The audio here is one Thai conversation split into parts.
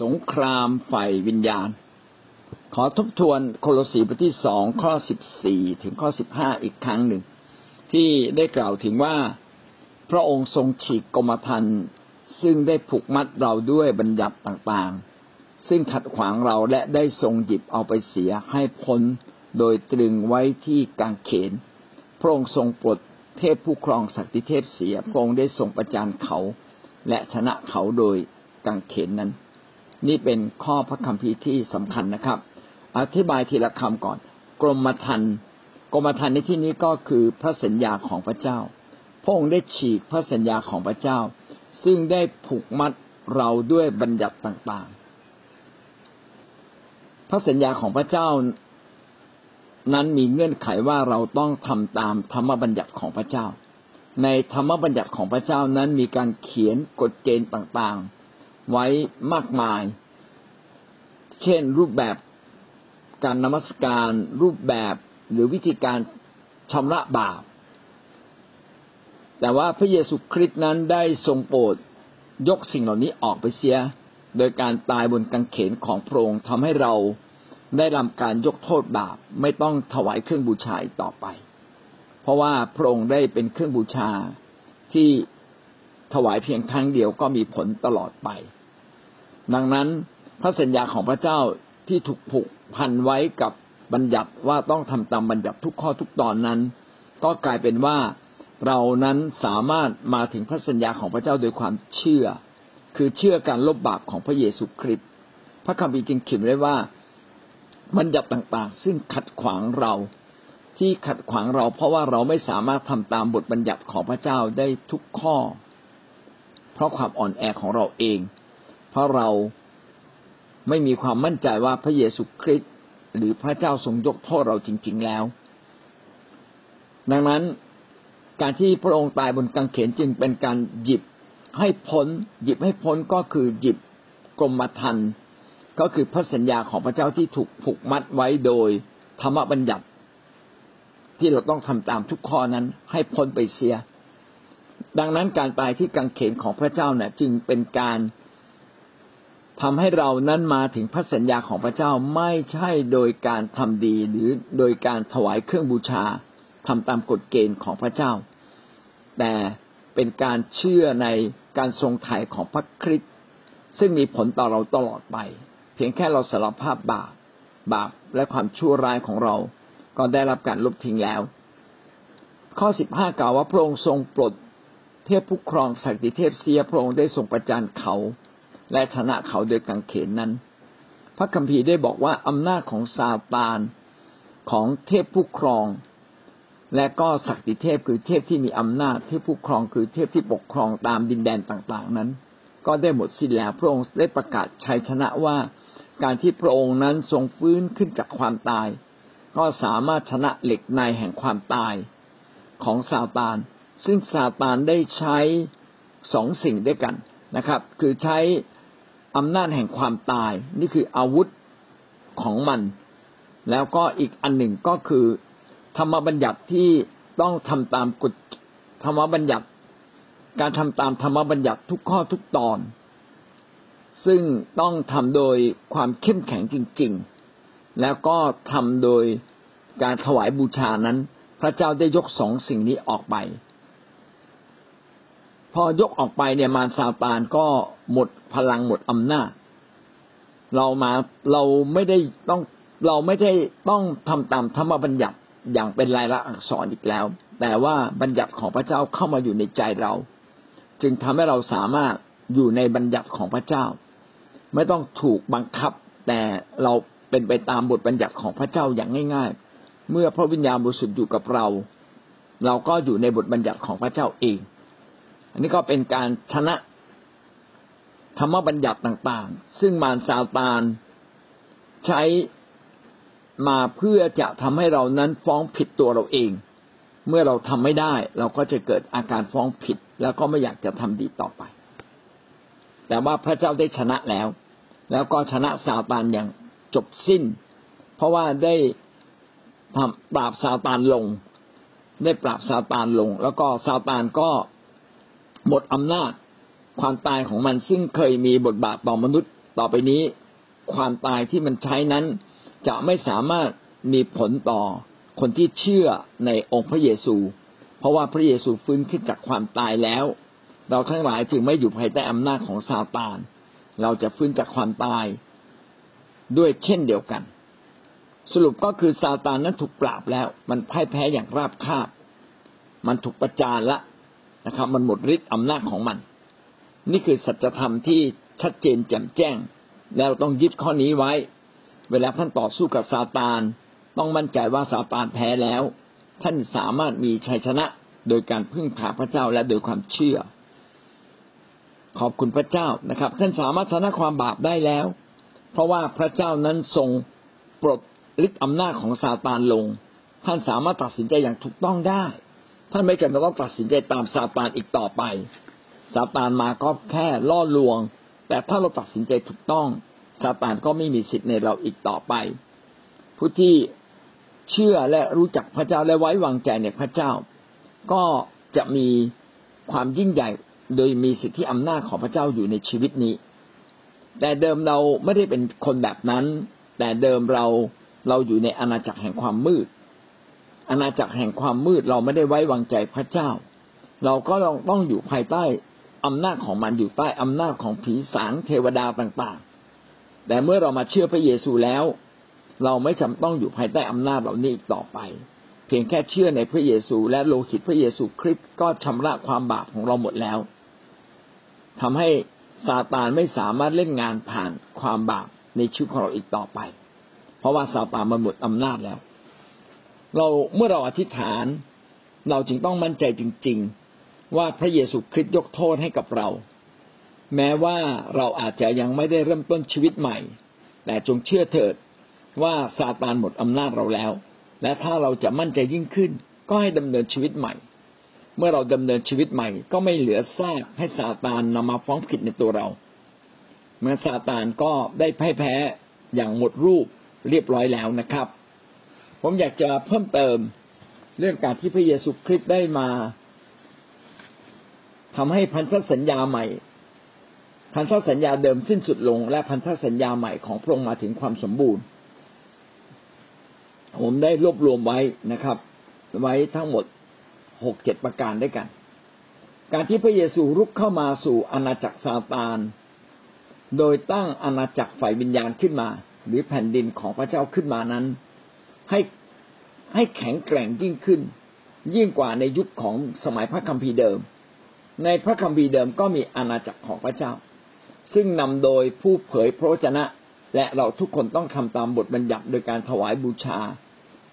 สงครามฝ่ายวิญญาณ ขอทบทวนโคโลสีบทที่สองข้อสิบสี่ถึงข้อสิบห้าอีกครั้งหนึ่ง ที่ได้กล่าวถึงว่า พระองค์ทรงฉีกกรมธรรม์ซึ่งได้ผูกมัดเราด้วยบัญญัติต่างๆ ซึ่งขัดขวางเราและได้ทรงหยิบเอาไปเสียให้พ้นโดยตรึงไว้ที่กางเขน พระองค์ทรงปลดเทพผู้ครองศักดิเทพเสีย พระองค์ได้ทรงประจานเขา และชนะเขาโดยกางเขนนั้น นี่เป็นข้อพระคัมภีร์ที่สำคัญนะครับ อธิบายทีละคำก่อน กรมธรรม์กรมธรรม์ในที่นี้ก็คือพระสัญญาของพระเจ้า พระองค์ได้ฉีกพระสัญญาของพระเจ้า ซึ่งได้ผูกมัดเราด้วยบัญญัติต่างๆ พระสัญญาของพระเจ้านั้นมีเงื่อนไขว่าเราต้องทำตามธรรมบัญญัติของพระเจ้า ในธรรมบัญญัติของพระเจ้านั้นมีการเขียนกฎเกณฑ์ต่างๆ ไว้มากมาย เช่นรูปแบบการนมัสการ รูปแบบหรือวิธีการชำระบาป แต่ว่าพระเยซูคริสต์นั้นได้ทรงโปรดยกสิ่งเหล่านี้ออกไปเสีย โดยการตายบนกางเขนของพระองค์ทำให้เราได้รับการยกโทษบาปไม่ต้องถวายเครื่องบูชาต่อไป เพราะว่าพระองค์ได้เป็นเครื่องบูชาที่ถวายเพียงครั้งเดียวก็มีผลตลอดไป ดังนั้นพระสัญญาของพระเจ้าที่ถูกผูกพันไว้กับบัญญัติว่าต้องทำตามบัญญัติทุกข้อทุกตอนนั้น ก็กลายเป็นว่าเรานั้นสามารถมาถึงพระสัญญาของพระเจ้าโดยความเชื่อ คือเชื่อการลบบาปของพระเยซูคริสต์พระคัมภีร์จึงเขียนไว้ว่าบัญญัติต่างๆ ซึ่งขัดขวางเรา ที่ขัดขวางเรา เพราะว่าเราไม่สามารถทำตามบทบัญญัติของพระเจ้าได้ทุกข้อ เพราะความอ่อนแอของเราเอง เพราะเราไม่มีความมั่นใจว่าพระเยซูคริสต์หรือพระเจ้าทรงยกโทษเราจริง ๆแล้ว ดังนั้นการที่พระองค์ตายบนกางเขนจึงเป็นการหยิบให้พ้น หยิบให้พ้นก็คือหยิบกรมธรรม์ก็คือพระสัญญาของพระเจ้าที่ถูกผูกมัดไว้โดยธรรมบัญญัติ ที่เราต้องทำตามทุกข้อนั้นให้พ้นไปเสีย ดังนั้นการตายที่กังเขนของพระเจ้าเนี่ยจึงเป็นการ ทำให้เรานั้นมาถึงพระสัญญาของพระเจ้าไม่ใช่โดยการทำดีหรือโดยการถวายเครื่องบูชาทำตามกฎเกณฑ์ของพระเจ้า แต่เป็นการเชื่อในการทรงไถ่ของพระคริสต์ซึ่งมีผลต่อเราตลอดไป เพียงแค่เราสารภาพบาปบาปและความชั่วร้ายของเรา ก็ได้รับการลบทิ้งแล้ว ข้อสิบห้ากล่าวว่าพระองค์ทรงปลดเทพผู้ครองศักดิเทพเสียพระองค์ได้ทรงประจานเขา และชนะเขาโดยกังเขนนั้น พระคัมภีร์ได้บอกว่าอำนาจของซาตานของเทพผู้ครอง และก็ศักดิเทพคือเทพที่มีอำนาจเทพผู้ครองคือเทพที่ปกครองตามดินแดนต่าง ๆ นั้น ก็ได้หมดสิ้นแล้วพระองค์ได้ประกาศชัยชนะว่าการที่พระองค์นั้นทรงฟื้นขึ้นจากความตาย ก็สามารถชนะเหล็กในแห่งความตายของซาตาน ซึ่งซาตานได้ใช้สองสิ่งด้วยกันนะครับ คือใช้ อำนาจแห่งความตาย นี่คืออาวุธของมัน แล้วก็อีกอันหนึ่งก็คือ ธรรมบัญญัติที่ต้องทำตามกฎธรรมบัญญัติ การทำตามธรรมบัญญัติทุกข้อทุกตอน ซึ่งต้องทำโดยความเข้มแข็งจริง ๆ แล้วก็ทำโดยการถวายบูชานั้น พระเจ้าได้ยกสองสิ่งนี้ออกไป พอยกออกไปเนี่ยมารซาตานก็หมดพลังหมดอำนาจ เรามาเราไม่ได้ต้องเราไม่ได้ต้องทำตามธรรมบัญญัติอย่างเป็นลายลักษณ์อักษรอีกแล้ว แต่ว่าบัญญัติของพระเจ้าเข้ามาอยู่ในใจเรา จึงทำให้เราสามารถอยู่ในบัญญัติของพระเจ้า ไม่ต้องถูกบังคับ แต่เราเป็นไปตามบทบัญญัติของพระเจ้าอย่างง่าย ๆ เมื่อพระวิญญาณบริสุทธิ์อยู่กับเรา เราก็อยู่ในบทบัญญัติของพระเจ้าเอง อันนี้ก็เป็นการชนะธรรมบัญญัติต่างๆ ซึ่งมารซาตานใช้มาเพื่อจะทำให้เรานั้นฟ้องผิดตัวเราเอง เมื่อเราทำไม่ได้ เราก็จะเกิดอาการฟ้องผิด แล้วก็ไม่อยากจะทำดีต่อไป แต่ว่าพระเจ้าได้ชนะแล้ว แล้วก็ชนะซาตานอย่างจบสิ้น เพราะว่าได้ทำปราบซาตานลง ได้ปราบซาตานลง แล้วก็ซาตานก็ หมดอำนาจความตายของมันซึ่งเคยมีบทบาทต่อมนุษย์ต่อไปนี้ ความตายที่มันใช้นั้น จะไม่สามารถมีผลต่อคนที่เชื่อในองค์พระเยซู เพราะว่าพระเยซูฟื้นขึ้นจากความตายแล้ว เราทั้งหลายจึงไม่อยู่ภายใต้อำนาจของซาตาน เราจะฟื้นจากความตายด้วยเช่นเดียวกัน สรุปก็คือซาตานนั้นถูกปราบแล้ว มันพ่ายแพ้อย่างราบคาบ มันถูกประจานละ นะครับ มันหมดฤทธิ์อำนาจของมัน นี่คือสัจธรรมที่ชัดเจนแจ่มแจ้ง แล้วต้องยึดข้อนี้ไว้ เวลาท่านต่อสู้กับซาตานต้องมั่นใจว่าซาตานแพ้แล้ว ท่านสามารถมีชัยชนะโดยการพึ่งพาพระเจ้าและโดยความเชื่อ ขอบคุณพระเจ้านะครับ ท่านสามารถชนะความบาปได้แล้ว เพราะว่าพระเจ้านั้นทรงปลดฤทธิ์อำนาจของซาตานลง ท่านสามารถตัดสินใจอย่างถูกต้องได้ ท่านไม่จำเป็นต้องตัดสินใจตามซาตานอีกต่อไปซาตานมาก็แค่ล่อลวง แต่ถ้าเราตัดสินใจถูกต้องซาตานก็ไม่มีสิทธิ์ในเราอีกต่อไป ผู้ที่เชื่อและรู้จักพระเจ้าและไว้วางใจในพระเจ้า ก็จะมีความยิ่งใหญ่โดยมีสิทธิอำนาจของพระเจ้าอยู่ในชีวิตนี้ แต่เดิมเราไม่ได้เป็นคนแบบนั้น แต่เดิมเราเราอยู่ในอาณาจักรแห่งความมืด อาณาจักรแห่งความมืดเราไม่ได้ไว้วางใจพระเจ้า เราก็ต้องต้องอยู่ภายใต้อำนาจของมันอยู่ใต้อำนาจของผีสางเทวดาต่างๆ แต่เมื่อเรามาเชื่อพระเยซูแล้ว เราไม่จำต้องอยู่ภายใต้อำนาจเหล่านี้อีกต่อไป เพียงแค่เชื่อในพระเยซู และโลหิตพระเยซูคริสต์ก็ชำระความบาปของเราหมดแล้วทำให้ซาตานไม่สามารถเล่นงานผ่านความบาปในชีวิตของเราอีกต่อไป เพราะว่าซาตานมันหมดอำนาจแล้ว เราเมื่อเราอธิษฐาน เราจึงต้องมั่นใจจริง ๆ ว่าพระเยซูคริสต์ยกโทษให้กับเรา แม้ว่าเราอาจจะยังไม่ได้เริ่มต้นชีวิตใหม่ แต่จงเชื่อเถิดว่าซาตานหมดอำนาจเราแล้ว และถ้าเราจะมั่นใจยิ่งขึ้น ก็ให้ดำเนินชีวิตใหม่ เมื่อเราดำเนินชีวิตใหม่ ก็ไม่เหลือซากให้ซาตานนำมาฟ้องผิดในตัวเรา เมื่อซาตานก็ได้พ่ายแพ้อย่างหมดรูปเรียบร้อยแล้วนะครับ ผมอยากจะเพิ่มเติมเรื่องการที่พระเยซูคริสต์ได้มาทำให้พันธสัญญาใหม่ พันธสัญญาเดิมสิ้นสุดลง และพันธสัญญาใหม่ของพระองค์มาถึงความสมบูรณ์ ผมได้รวบรวมไว้นะครับ ไว้ทั้งหมดหกเจ็ดประการด้วยกัน การที่พระเยซูรุกเข้ามาสู่อาณาจักรซาตานโดยตั้งอาณาจักรฝ่ายวิญญาณขึ้นมา หรือแผ่นดินของพระเจ้าขึ้นมานั้น ให้ให้แข็งแกร่งยิ่งขึ้น ยิ่งกว่าในยุคของสมัยพระคัมภีร์เดิม ในพระคัมภีร์เดิมก็มีอาณาจักรของพระเจ้า ซึ่งนำโดยผู้เผยพระวจนะ และเราทุกคนต้องทำตามบทบัญญัติโดยการถวายบูชา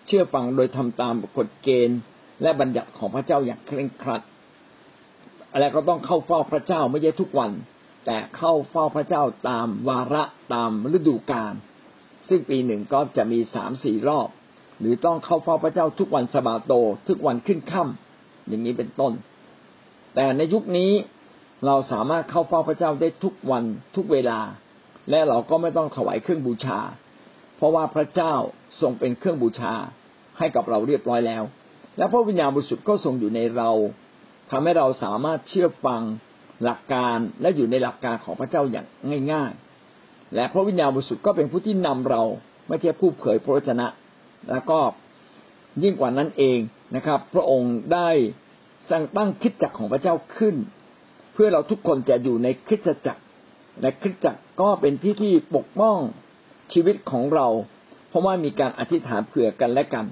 เชื่อฟังโดยทำตามกฎเกณฑ์ และบัญญัติของพระเจ้าอย่างเคร่งครัดและก็ต้องเข้าเฝ้าพระเจ้าไม่ใช่ทุกวัน แต่เข้าเฝ้าพระเจ้าตามวาระตามฤดูกาลซึ่งปีหนึ่งก็จะมีสามสี่รอบ หรือต้องเข้าเฝ้าพระเจ้าทุกวันสบาโต ทุกวันขึ้นค่ำอย่างนี้เป็นต้น แต่ในยุคนี้เราสามารถเข้าเฝ้าพระเจ้าได้ทุกวันทุกเวลา และเราก็ไม่ต้องถวายเครื่องบูชา เพราะว่าพระเจ้าทรงเป็นเครื่องบูชาให้กับเราเรียบร้อยแล้ว และพระวิญญาณบริสุทธิ์ก็ทรงอยู่ในเราทำให้เราสามารถเชื่อฟังหลักการและอยู่ในหลักการของพระเจ้าอย่างง่าย ๆ และพระวิญญาณบริสุทธิ์ก็เป็นผู้ที่นำเราไม่ใช่ผู้เผยพระวจนะ แล้วก็ยิ่งกว่านั้นเองนะครับ พระองค์ได้สร้างตั้งคิดจักรของพระเจ้าขึ้น เพื่อเราทุกคนจะอยู่ในคิดจักรและคริสตจักรก็เป็นที่ที่ปกป้องชีวิตของเรา เพราะว่ามีการอธิษฐานเผื่อกันและกัน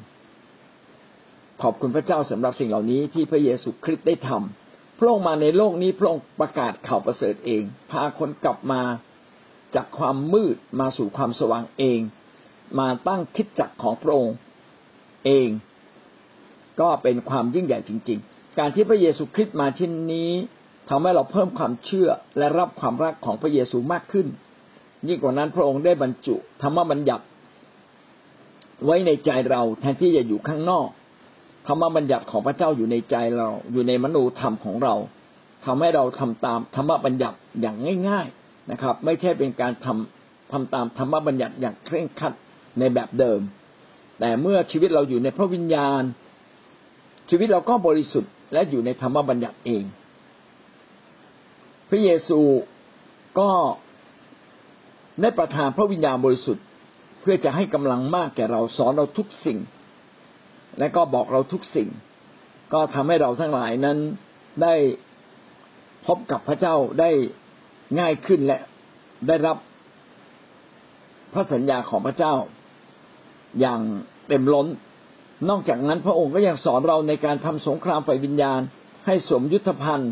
ขอบคุณพระเจ้าสำหรับสิ่งเหล่านี้ที่พระเยซูคริสต์ได้ทำพระองค์มาในโลกนี้พระองค์ประกาศข่าวประเสริฐเอง พาคนกลับมาจากความมืดมาสู่ความสว่างเอง มาตั้งคิดจักของพระองค์เอง ก็เป็นความยิ่งใหญ่จริง ๆ การที่พระเยซูคริสต์มาที่นี้ทำให้เราเพิ่มความเชื่อและรับความรักของพระเยซูมากขึ้น ยิ่งกว่านั้นพระองค์ได้บรรจุธรรมบัญญัติ ไว้ในใจเราแทนที่จะอยู่ข้างนอกธรรมบัญญัติของพระเจ้าอยู่ในใจเรา อยู่ในมโนธรรมของเราทำให้เราทำตามธรรมบัญญัติอย่างง่าย ๆนะครับ ไม่ใช่เป็นการทำทำตามธรรมบัญญัติอย่างเคร่งครัด ในแบบเดิม แต่เมื่อชีวิตเราอยู่ในพระวิญญาณ ชีวิตเราก็บริสุทธิ์และอยู่ในธรรมบัญญัติเอง พระเยซูก็ได้ประทานพระวิญญาณบริสุทธิ์ เพื่อจะให้กำลังมากแก่เราสอนเราทุกสิ่ง และก็บอกเราทุกสิ่ง ก็ทำให้เราทั้งหลายนั้นได้พบกับพระเจ้าได้ง่ายขึ้นและได้รับพระสัญญาของพระเจ้า อย่างเต็มล้น นอกจากนั้นพระองค์ก็ยังสอนเราในการทำสงครามไฟวิญญาณ ให้สวมยุทธภัณฑ์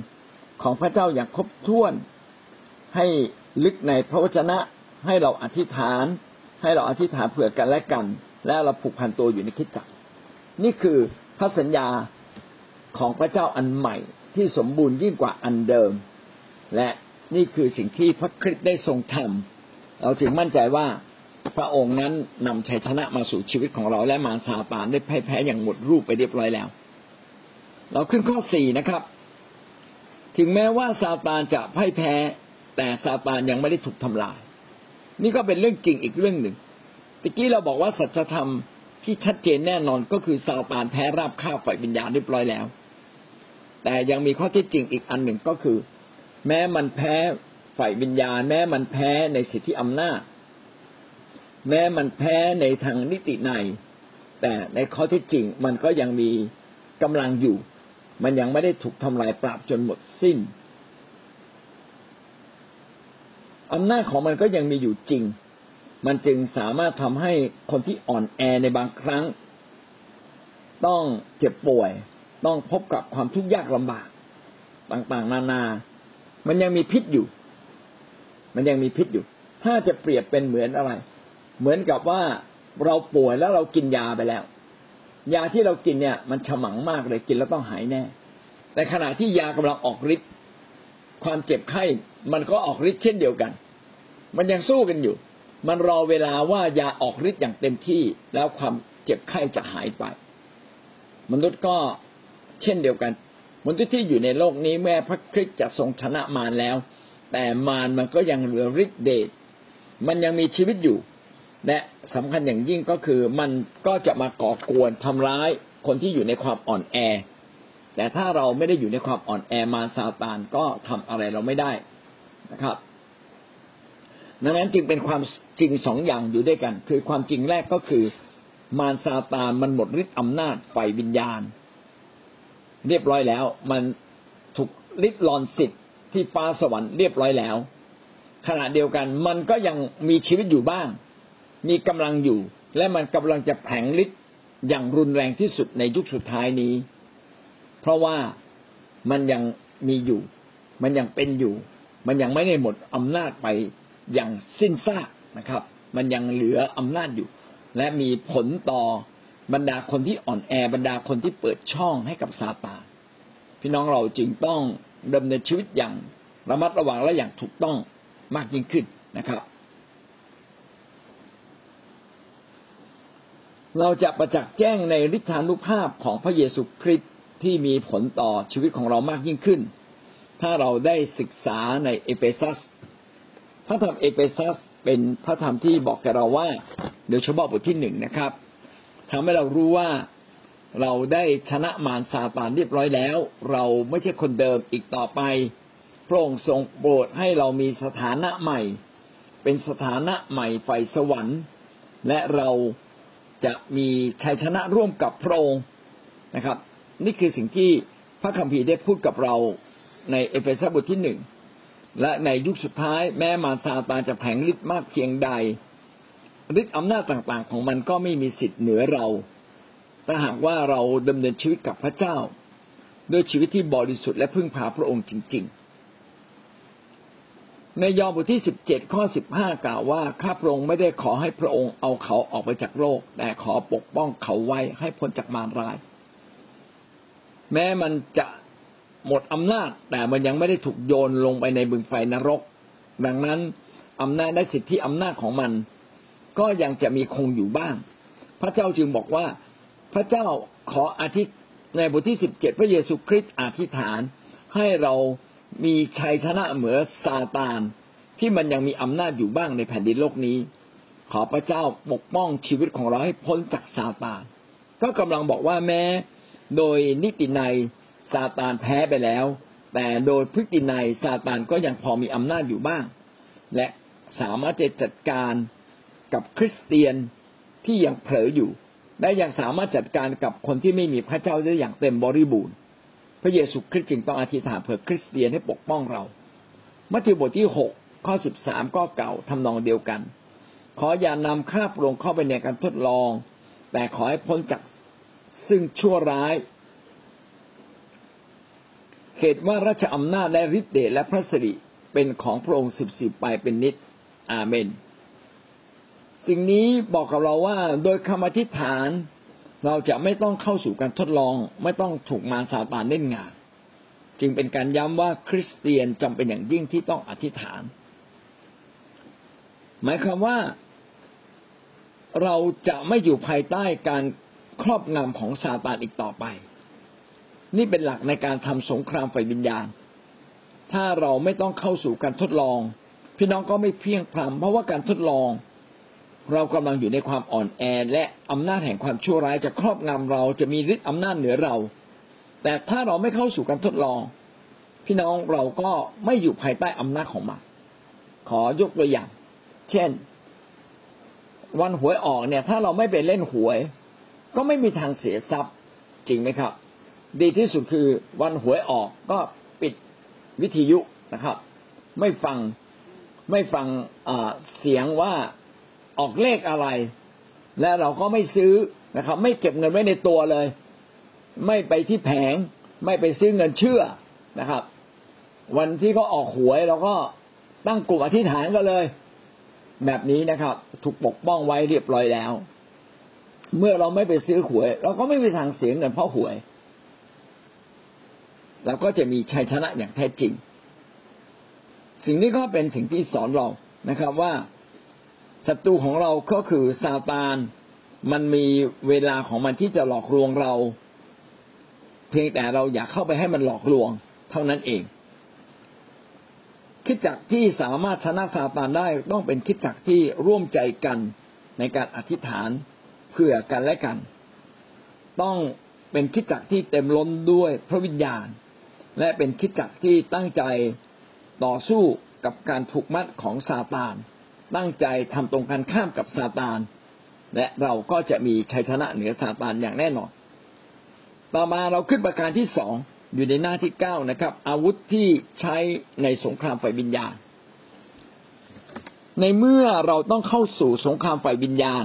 ของพระเจ้าอย่างครบถ้วน ให้ลึกในพระวจนะ ให้เราอธิษฐาน ให้เราอธิษฐานเผื่อกันและกัน และเราผูกพันตัวอยู่ในคิดจักรนี่คือพระสัญญาของพระเจ้าอันใหม่ที่สมบูรณ์ยิ่งกว่าอันเดิม และนี่คือสิ่งที่พระคริสต์ได้ทรงทำเราจึงมั่นใจว่า พระองค์นั้นนำชัยชนะมาสู่ชีวิตของเราและมารซาตานได้พ่ายแพ้อย่างหมดรูปไปเรียบร้อยแล้ว เราขึ้นข้อสี่นะครับ ถึงแม้ว่าซาตานจะพ่ายแพ้ แต่ซาตานยังไม่ได้ถูกทำลาย นี่ก็เป็นเรื่องจริงอีกเรื่องหนึ่งตะกี้เราบอกว่าสัจธรรมที่ชัดเจนแน่นอนก็คือซาตานแพ้ราบคาบฝ่ายวิญญาณเรียบร้อยแล้ว แต่ยังมีข้อที่จริงอีกอันหนึ่งก็คือ แม้มันแพ้ฝ่ายวิญญาณ แม้มันแพ้ในสิทธิอำนาจ แม้มันแพ้ในทางนิติในแต่ในข้อที่จริงมันก็ยังมีกำลังอยู่ มันยังไม่ได้ถูกทำลายปราบจนหมดสิ้นอำนาจของมันก็ยังมีอยู่จริง มันจึงสามารถทำให้คนที่อ่อนแอในบางครั้ง ต้องเจ็บป่วย ต้องพบกับความทุกข์ยากลำบาก ต่างๆ นานา มันยังมีพิษอยู่ มันยังมีพิษอยู่ ถ้าจะเปรียบเป็นเหมือนอะไร เหมือนกับว่าเราป่วยแล้วเรากินยาไปแล้ว ยาที่เรากินเนี่ย มันฉมังมากเลยกินแล้วต้องหายแน่ แต่ขณะที่ยากำลังออกฤทธิ์ความเจ็บไข้มันก็ออกฤทธิ์เช่นเดียวกัน มันยังสู้กันอยู่ มันรอเวลาว่ายาออกฤทธิ์อย่างเต็มที่ แล้วความเจ็บไข้จะหายไป มนุษย์ก็เช่นเดียวกัน มนุษย์ที่อยู่ในโลกนี้แม้พระคริสต์จะทรงชนะมารแล้ว แต่มารมันก็ยังเหลือฤทธิ์เดชมันยังมีชีวิตอยู่ และสำคัญอย่างยิ่งก็คือมันก็จะมาก่อกวนทำร้ายคนที่อยู่ในความอ่อนแอ แต่ถ้าเราไม่ได้อยู่ในความอ่อนแอมารซาตานก็ทำอะไรเราไม่ได้นะครับ ดังนั้นจึงเป็นความจริงสองอย่างอยู่ด้วยกัน คือความจริงแรกก็คือ มารซาตานมันหมดฤทธิ์อำนาจไฟวิญญาณ เรียบร้อยแล้ว มันถูกลิดรอนสิทธิ์ที่ฟ้าสวรรค์เรียบร้อยแล้ว ขณะเดียวกันมันก็ยังมีชีวิตอยู่บ้าง มีกำลังอยู่ และมันกำลังจะแผงฤทธิ์อย่างรุนแรงที่สุดในยุคสุดท้ายนี้ เพราะว่ามันยังมีอยู่ มันยังเป็นอยู่ มันยังไม่ได้หมดอำนาจไปอย่างสิ้นซากนะครับ มันยังเหลืออำนาจอยู่ และมีผลต่อบรรดาคนที่อ่อนแอบรรดาคนที่เปิดช่องให้กับซาตานพี่น้องเราจึงต้องดำเนินชีวิตอย่างระมัดระวังและอย่างถูกต้องมากยิ่งขึ้นนะครับ เราจะประจักษ์แจ้งในฤทธานุภาพของพระเยซูคริสต์ที่มีผลต่อชีวิตของเรามากยิ่งขึ้น ถ้าเราได้ศึกษาในเอเฟซัส พระธรรมเอเฟซัสเป็นพระธรรมที่บอกกับเราว่าโดยเฉพาะบทที่หนึ่งนะครับทำให้เรารู้ว่าเราได้ชนะมารซาตานเรียบร้อยแล้ว เราไม่ใช่คนเดิมอีกต่อไป พระองค์ทรงโปรดให้เรามีสถานะใหม่ เป็นสถานะใหม่ไฟสวรรค์ และเรา จะมีชัยชนะร่วมกับพระองค์นะครับ นี่คือสิ่งที่พระคัมภีร์ได้พูดกับเราในเอเฟซัสบทที่หนึ่งและในยุคสุดท้ายแม้มาซาตานจะแผงฤทธิ์มากเพียงใดฤทธิ์อำนาจต่างๆ ของมันก็ไม่มีสิทธิ์เหนือเราถ้าหากว่าเราดำเนินชีวิตกับพระเจ้า ด้วยชีวิตที่บริสุทธิ์และพึ่งพาพระองค์จริง ๆ ในยอห์นบทที่สิบเจ็ดข้อสิบห้ากล่าวว่าข้าพระองค์ไม่ได้ขอให้พระองค์เอาเขาออกไปจากโลก แต่ขอปกป้องเขาไว้ให้พ้นจากมารร้าย แม้มันจะหมดอำนาจ แต่มันยังไม่ได้ถูกโยนลงไปในบึงไฟนรก ดังนั้นอำนาจและสิทธิอำนาจของมัน ก็ยังจะมีคงอยู่บ้าง พระเจ้าจึงบอกว่า พระเจ้าขออธิในบทที่สิบเจ็ดพระเยซูคริสต์อธิษฐานให้เรา มีชัยชนะเหมือซาตานที่มันยังมีอำนาจอยู่บ้างในแผ่นดินโลกนี้ ขอพระเจ้าปกป้องชีวิตของเราให้พ้นจากซาตาน ก็กำลังบอกว่าแม้โดยนิตินัยซาตานแพ้ไปแล้ว แต่โดยพฤตินัยซาตานก็ยังพอมีอำนาจอยู่บ้าง และสามารถจะจัดการกับคริสเตียนที่ยังเผลออยู่ และยังสามารถจัดการกับคนที่ไม่มีพระเจ้าได้อย่างเต็มบริบูรณ์ พระเยซูคริสต์จึงต้องอธิษฐานเพื่อคริสเตียนให้ปกป้องเรา มัทธิวบทที่หกข้อสิบสามก็เก่าทำนองเดียวกัน ขออย่านำข้าพระองค์เข้าไปในการทดลอง แต่ขอให้พ้นจากซึ่งชั่วร้าย เหตุว่าราชอำนาจและฤทธิ์เดชและพระสิริเป็นของพระองค์สิบสิบไปเป็นนิดอาเมน สิ่งนี้บอกกับเราว่าโดยคำอธิษฐาน เราจะไม่ต้องเข้าสู่การทดลอง ไม่ต้องถูกมารซาตานเล่นงาน จึงเป็นการย้ำว่าคริสเตียนจำเป็นอย่างยิ่งที่ต้องอธิษฐาน หมายความว่าเราจะไม่อยู่ภายใต้การครอบงำของซาตานอีกต่อไป นี่เป็นหลักในการทำสงครามไฟวิญญาณ ถ้าเราไม่ต้องเข้าสู่การทดลอง พี่น้องก็ไม่เพียงพรำเพราะว่าการทดลอง เรากำลังอยู่ในความอ่อนแอและอำนาจแห่งความชั่วร้ายจะครอบงำเราจะมีฤทธิ์อำนาจเหนือเรา แต่ถ้าเราไม่เข้าสู่การทดลอง พี่น้องเราก็ไม่อยู่ภายใต้อำนาจของมันขอยกตัวอย่าง เช่น วันหวยออกเนี่ย ถ้าเราไม่ไปเล่นหวย ก็ไม่มีทางเสียทรัพย์จริงไหมครับ ดีที่สุดคือวันหวยออกก็ปิดวิทยุนะครับ ไม่ฟังไม่ฟังเสียงว่า ออกเลขอะไร และเราก็ไม่ซื้อนะครับ ไม่เก็บเงินไว้ในตัวเลย ไม่ไปที่แผง ไม่ไปซื้อเงินเชื่อนะครับ วันที่เขาออกหวยเราก็ตั้งกลุ่มอธิษฐานกันเลย แบบนี้นะครับ ถูกปกป้องไว้เรียบร้อยแล้ว เมื่อเราไม่ไปซื้อหวย เราก็ไม่มีทางเสียเงินเพราะหวยเราก็จะมีชัยชนะอย่างแท้จริง สิ่งนี้ก็เป็นสิ่งที่สอนเรานะครับว่า ศัตรูของเราก็คือซาตานมันมีเวลาของมันที่จะหลอกลวงเรา เพียงแต่เราอยากเข้าไปให้มันหลอกลวง เท่านั้นเองคิดจักที่สามารถชนะซาตานได้ต้องเป็นคิดจักที่ร่วมใจกันในการอธิษฐานเพื่อกันและกัน ต้องเป็นคิดจักที่เต็มล้นด้วยพระวิญญาณ และเป็นคิดจักที่ตั้งใจต่อสู้กับการผูกมัดของซาตาน ตั้งใจทำตรงกันข้ามกับซาตาน และเราก็จะมีชัยชนะเหนือซาตานอย่างแน่นอน ต่อมาเราขึ้นประการที่สองอยู่ในหน้าที่เก้านะครับ อาวุธที่ใช้ในสงครามไฟวิญญาณ ในเมื่อเราต้องเข้าสู่สงครามไฟวิญญาณ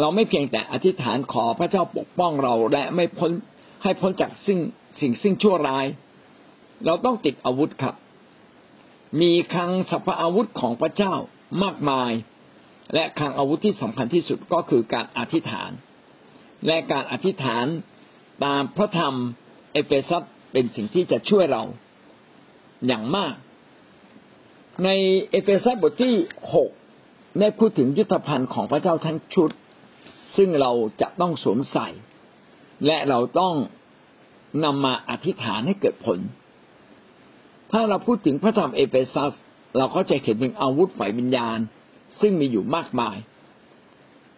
เราไม่เพียงแต่อธิษฐานขอพระเจ้าปกป้องเราและไม่พ้นให้พ้นจากสิ่งสิ่งซึ่งชั่วร้าย เราต้องติดอาวุธครับ มีคลังสรรพอาวุธของพระเจ้า มากมาย และคลังอาวุธที่สำคัญที่สุดก็คือการอธิษฐาน และการอธิษฐานตามพระธรรมเอเฟซัสเป็นสิ่งที่จะช่วยเราอย่างมาก ในเอเฟซัสบทที่หกได้พูดถึงยุทธภัณฑ์ของพระเจ้าทั้งชุด ซึ่งเราจะต้องสวมใส่ และเราต้องนำมาอธิษฐานให้เกิดผล ถ้าเราพูดถึงพระธรรมเอเฟซัส เราก็จะเห็นถึงอาวุธฝ่ายวิญญาณ ซึ่งมีอยู่มากมาย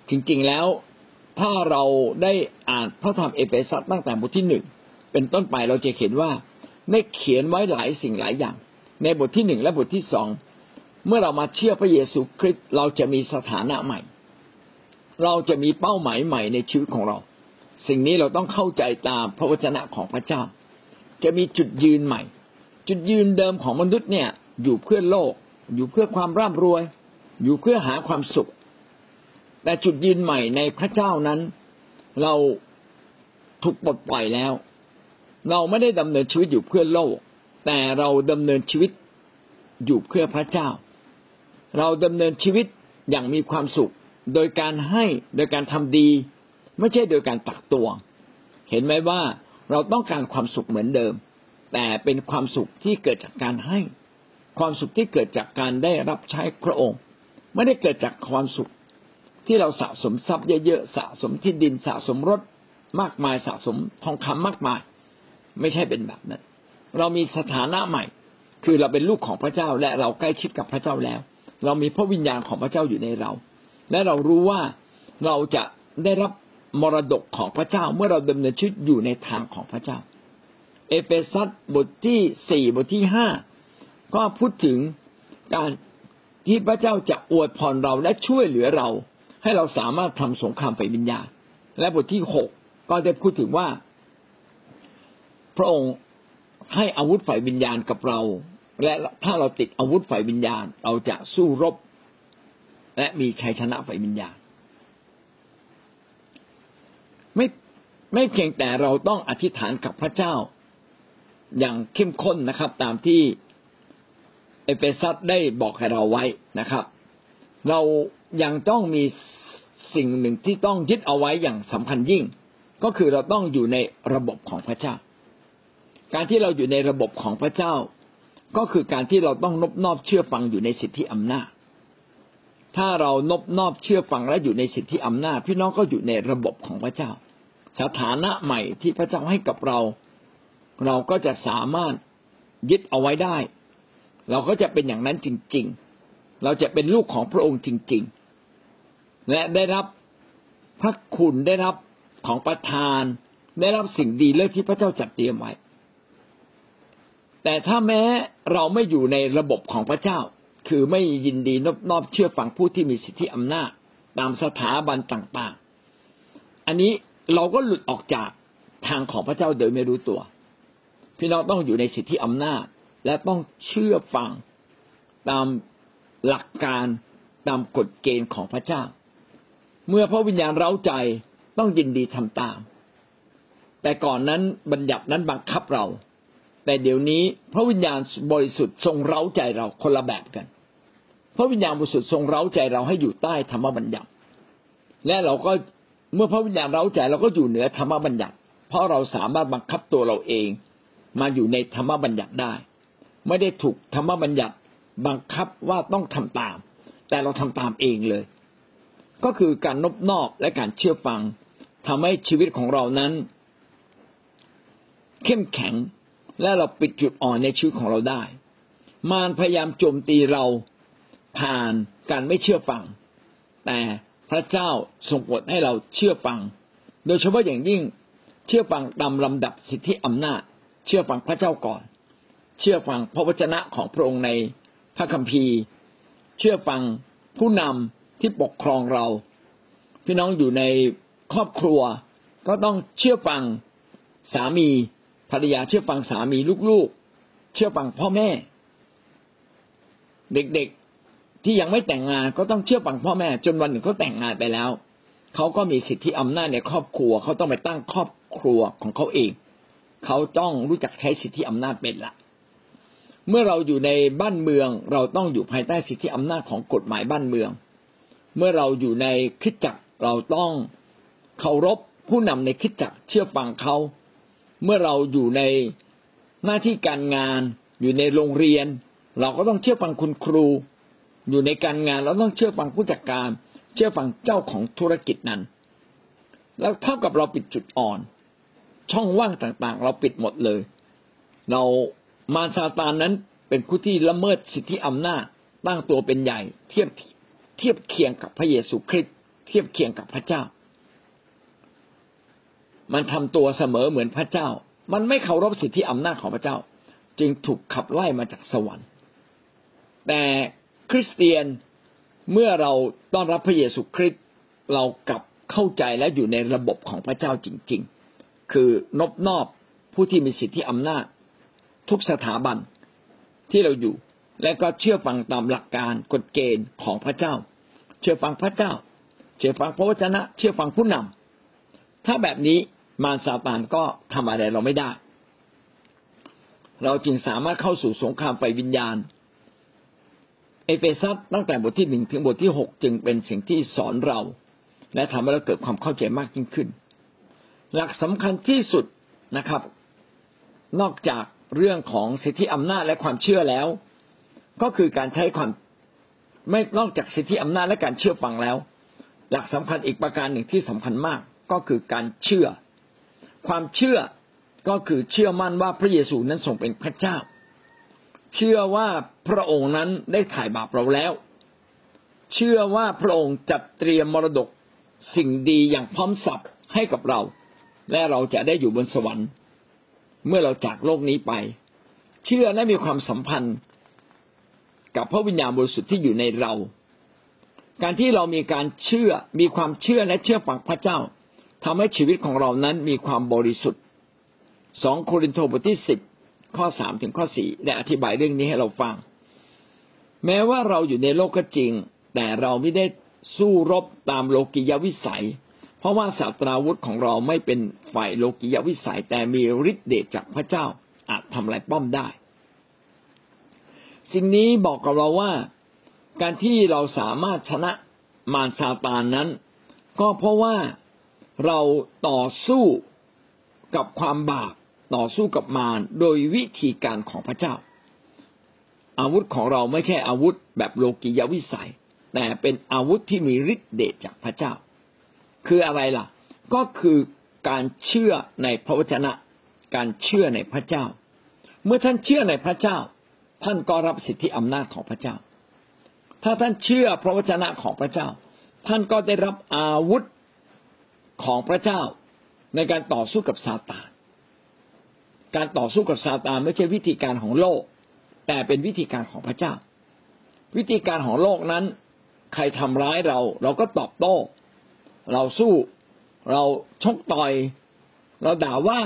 จริงๆแล้วถ้าเราได้อ่านพระธรรมเอเฟซัสตั้งแต่บทที่หนึ่งเป็นต้นไปเราจะเห็นว่าได้เขียนไว้หลายสิ่งหลายอย่าง ในบทที่หนึ่งและบทที่สองเมื่อเรามาเชื่อพระเยซูคริสต์เราจะมีสถานะใหม่ เราจะมีเป้าหมายใหม่ในชีวิตของเรา สิ่งนี้เราต้องเข้าใจตามพระวจนะของพระเจ้า จะมีจุดยืนใหม่ จุดยืนเดิมของมนุษย์เนี่ย อยู่เพื่อโลก อยู่เพื่อความร่ำรวย อยู่เพื่อหาความสุข แต่จุดยืนใหม่ในพระเจ้านั้น เราถูกปลดปล่อยแล้ว เราไม่ได้ดำเนินชีวิตอยู่เพื่อโลก แต่เราดำเนินชีวิตอยู่เพื่อพระเจ้า เราดำเนินชีวิตอย่างมีความสุข โดยการให้โดยการทำดี ไม่ใช่โดยการตักตวง เห็นไหมว่าเราต้องการความสุขเหมือนเดิม แต่เป็นความสุขที่เกิดจากการให้ ความสุขที่เกิดจากการได้รับใช้พระองค์ ไม่ได้เกิดจากความสุขที่เราสะสมทรัพย์เยอะๆสะสมที่ดินสะสมรถมากมายสะสมทองคำมากมาย ไม่ใช่เป็นแบบนั้น เรามีสถานะใหม่ คือเราเป็นลูกของพระเจ้าและเราใกล้ชิดกับพระเจ้าแล้ว เรามีพระวิญญาณของพระเจ้าอยู่ในเรา และเรารู้ว่าเราจะได้รับมรดกของพระเจ้าเมื่อเราดำเนินชีวิตอยู่ในทางของพระเจ้า เอเฟซัสบทที่สี่บทที่ห้า ก็พูดถึงการที่พระเจ้าจะอวยพรเราและช่วยเหลือเรา ให้เราสามารถทำสงครามไฟวิญญาณ และบทที่หกก็ได้พูดถึงว่า พระองค์ให้อาวุธฝ่ายวิญญาณกับเรา และถ้าเราติดอาวุธฝ่ายวิญญาณ เราจะสู้รบ และมีชัยชนะฝ่ายวิญญาณ ไม่ไม่เพียงแต่เราต้องอธิษฐานกับพระเจ้า อย่างเข้มข้นนะครับ ตามที่ อเฟซัสได้บอกให้เราไว้นะครับ เรายังต้องมีสิ่งหนึ่งที่ต้องยึดเอาไว้อย่างสำคัญยิ่ง ก็คือเราต้องอยู่ในระบบของพระเจ้า การที่เราอยู่ในระบบของพระเจ้า ก็คือการที่เราต้องนบนอบเชื่อฟังอยู่ในสิทธิอำนาจ ถ้าเรานบนอบเชื่อฟังและอยู่ในสิทธิอำนาจ พี่น้องก็อยู่ในระบบของพระเจ้า สถานะใหม่ที่พระเจ้าให้กับเรา เราก็จะสามารถยึดเอาไว้ได้ เราก็จะเป็นอย่างนั้นจริง ๆ เราจะเป็นลูกของพระองค์จริง ๆ และได้รับพระคุณได้รับของประทาน ได้รับสิ่งดีเลิศที่พระเจ้าจัดเตรียมไว้ แต่ถ้าแม้เราไม่อยู่ในระบบของพระเจ้า คือไม่ยินดีนบนอบเชื่อฟังผู้ที่มีสิทธิอำนาจ ตามสถาบันต่างๆ อันนี้เราก็หลุดออกจากทางของพระเจ้าโดยไม่รู้ตัว พี่น้องต้องอยู่ในสิทธิอำนาจ และต้องเชื่อฟังตามหลักการตามกฎเกณฑ์ของพระเจ้า เมื่อพระวิญญาณเร้าใจต้องยินดีทำตาม แต่ก่อนนั้นบัญญัตินั้นบังคับเรา แต่เดี๋ยวนี้พระวิญญาณบริสุทธิ์ทรงเร้าใจเราคนละแบบกัน พระวิญญาณบริสุทธิ์ทรงเร้าใจเราให้อยู่ใต้ธรรมบัญญัติ และเราก็เมื่อพระวิญญาณเร้าใจเราก็อยู่เหนือธรรมบัญญัติ เพราะเราสามารถบังคับตัวเราเอง มาอยู่ในธรรมบัญญัติได้ ไม่ได้ถูกธรรมบัญญัติบังคับว่าต้องทำตาม แต่เราทำตามเองเลย ก็คือการนบนอบและการเชื่อฟังทำให้ชีวิตของเรานั้น เข้มแข็งและเราปิดจุดอ่อนในชีวิตของเราได้ มารพยายามโจมตีเราผ่านการไม่เชื่อฟัง แต่พระเจ้าทรงโปรดให้เราเชื่อฟัง โดยเฉพาะอย่างยิ่งเชื่อฟังตามลำดับสิทธิอำนาจ เชื่อฟังพระเจ้าก่อน เชื่อฟังพระวจนะของพระองค์ในพระคัมภีร์ เชื่อฟังผู้นำที่ปกครองเรา พี่น้องอยู่ในครอบครัว ก็ต้องเชื่อฟังสามีภรรยาเชื่อฟังสามีลูกๆ เชื่อฟังพ่อแม่ เด็กๆที่ยังไม่แต่งงานก็ต้องเชื่อฟังพ่อแม่ จนวันหนึ่งเขาแต่งงานไปแล้วเขาก็มีสิทธิอำนาจในครอบครัวเขาต้องไปตั้งครอบครัวของเขาเอง เขาต้องรู้จักใช้สิทธิอำนาจเป็นละ เมื่อเราอยู่ในบ้านเมือง เราต้องอยู่ภายใต้สิทธิอำนาจของกฎหมายบ้านเมือง เมื่อเราอยู่ในคิดจักรเราต้องเคารพผู้นำในคิดจักรเชื่อฟังเขา เมื่อเราอยู่ในหน้าที่การงาน อยู่ในโรงเรียน เราก็ต้องเชื่อฟังคุณครู อยู่ในการงานเราต้องเชื่อฟังผู้จัดการ เชื่อฟังเจ้าของธุรกิจนั้น แล้วเท่ากับเราปิดจุดอ่อน ช่องว่างต่างๆ เราปิดหมดเลย เรา มารซาตานนั้นเป็นผู้ที่ละเมิดสิทธิอำนาจตั้งตัวเป็นใหญ่ เทียบเทียบเคียงกับพระเยซูคริสต์เทียบเคียงกับพระเจ้า มันทำตัวเสมอเหมือนพระเจ้า มันไม่เคารพสิทธิอำนาจของพระเจ้า จึงถูกขับไล่มาจากสวรรค์ แต่คริสเตียนเมื่อเราต้อนรับพระเยซูคริสต์เรากลับเข้าใจและอยู่ในระบบของพระเจ้าจริง ๆ คือนบนอบผู้ที่มีสิทธิอำนาจ ทุกสถาบันที่เราอยู่ และก็เชื่อฟังตามหลักการกฎเกณฑ์ของพระเจ้า เชื่อฟังพระเจ้า เชื่อฟังพระวจนะ เชื่อฟังผู้นำถ้าแบบนี้มารซาตานก็ทำอะไรเราไม่ได้ เราจึงสามารถเข้าสู่สงครามไฟวิญญาณ เอเฟซัสตั้งแต่บทที่หนึ่งถึงบทที่หกจึงเป็นสิ่งที่สอนเรา และทำให้เราเกิดความเข้าใจมากยิ่งขึ้น หลักสำคัญที่สุดนะครับ นอกจาก เรื่องของสิทธิอำนาจและความเชื่อแล้ว ก็คือการใช้ความไม่นอกจากสิทธิอำนาจและการเชื่อฟังแล้ว หลักสำคัญอีกประการหนึ่งที่สำคัญมากก็คือการเชื่อ ความเชื่อก็คือเชื่อมั่นว่าพระเยซูนั้นทรงเป็นพระเจ้า เชื่อว่าพระองค์นั้นได้ถ่ายบาปเราแล้ว เชื่อว่าพระองค์จัดเตรียมมรดกสิ่งดีอย่างพร้อมสับให้กับเรา และเราจะได้อยู่บนสวรรค์ เมื่อเราจากโลกนี้ไป เชื่อและมีความสัมพันธ์กับพระวิญญาณบริสุทธิ์ที่อยู่ในเรา การที่เรามีการเชื่อมีความเชื่อและเชื่อฟังพระเจ้าทำให้ชีวิตของเรานั้นมีความบริสุทธิ์สองโครินธ์บทที่สิบข้อสามถึงข้อสี่ได้อธิบายเรื่องนี้ให้เราฟัง แม้ว่าเราอยู่ในโลกก็จริง แต่เราไม่ได้สู้รบตามโลกิยวิสัย เพราะว่าศาสตราวุธของเราไม่เป็นฝ่ายโลกิยวิสัยแต่มีฤทธิ์เดชจากพระเจ้าอาจทำลายป้อมได้ สิ่งนี้บอกกับเราว่า การที่เราสามารถชนะมารซาตานนั้น ก็เพราะว่าเราต่อสู้กับความบาปต่อสู้กับมารโดยวิธีการของพระเจ้า อาวุธของเราไม่ใช่อาวุธแบบโลกิยวิสัย แต่เป็นอาวุธที่มีฤทธิ์เดชจากพระเจ้า คืออะไรล่ะ ก็คือการเชื่อในพระวจนะ การเชื่อในพระเจ้า เมื่อท่านเชื่อในพระเจ้า ท่านก็รับสิทธิอำนาจของพระเจ้า ถ้าท่านเชื่อพระวจนะของพระเจ้า ท่านก็ได้รับอาวุธของพระเจ้าในการต่อสู้กับซาตาน การต่อสู้กับซาตานไม่ใช่วิธีการของโลก แต่เป็นวิธีการของพระเจ้า วิธีการของโลกนั้น ใครทำร้ายเรา เราก็ตอบโต้ เราสู้เราชกต่อย เราด่าว่า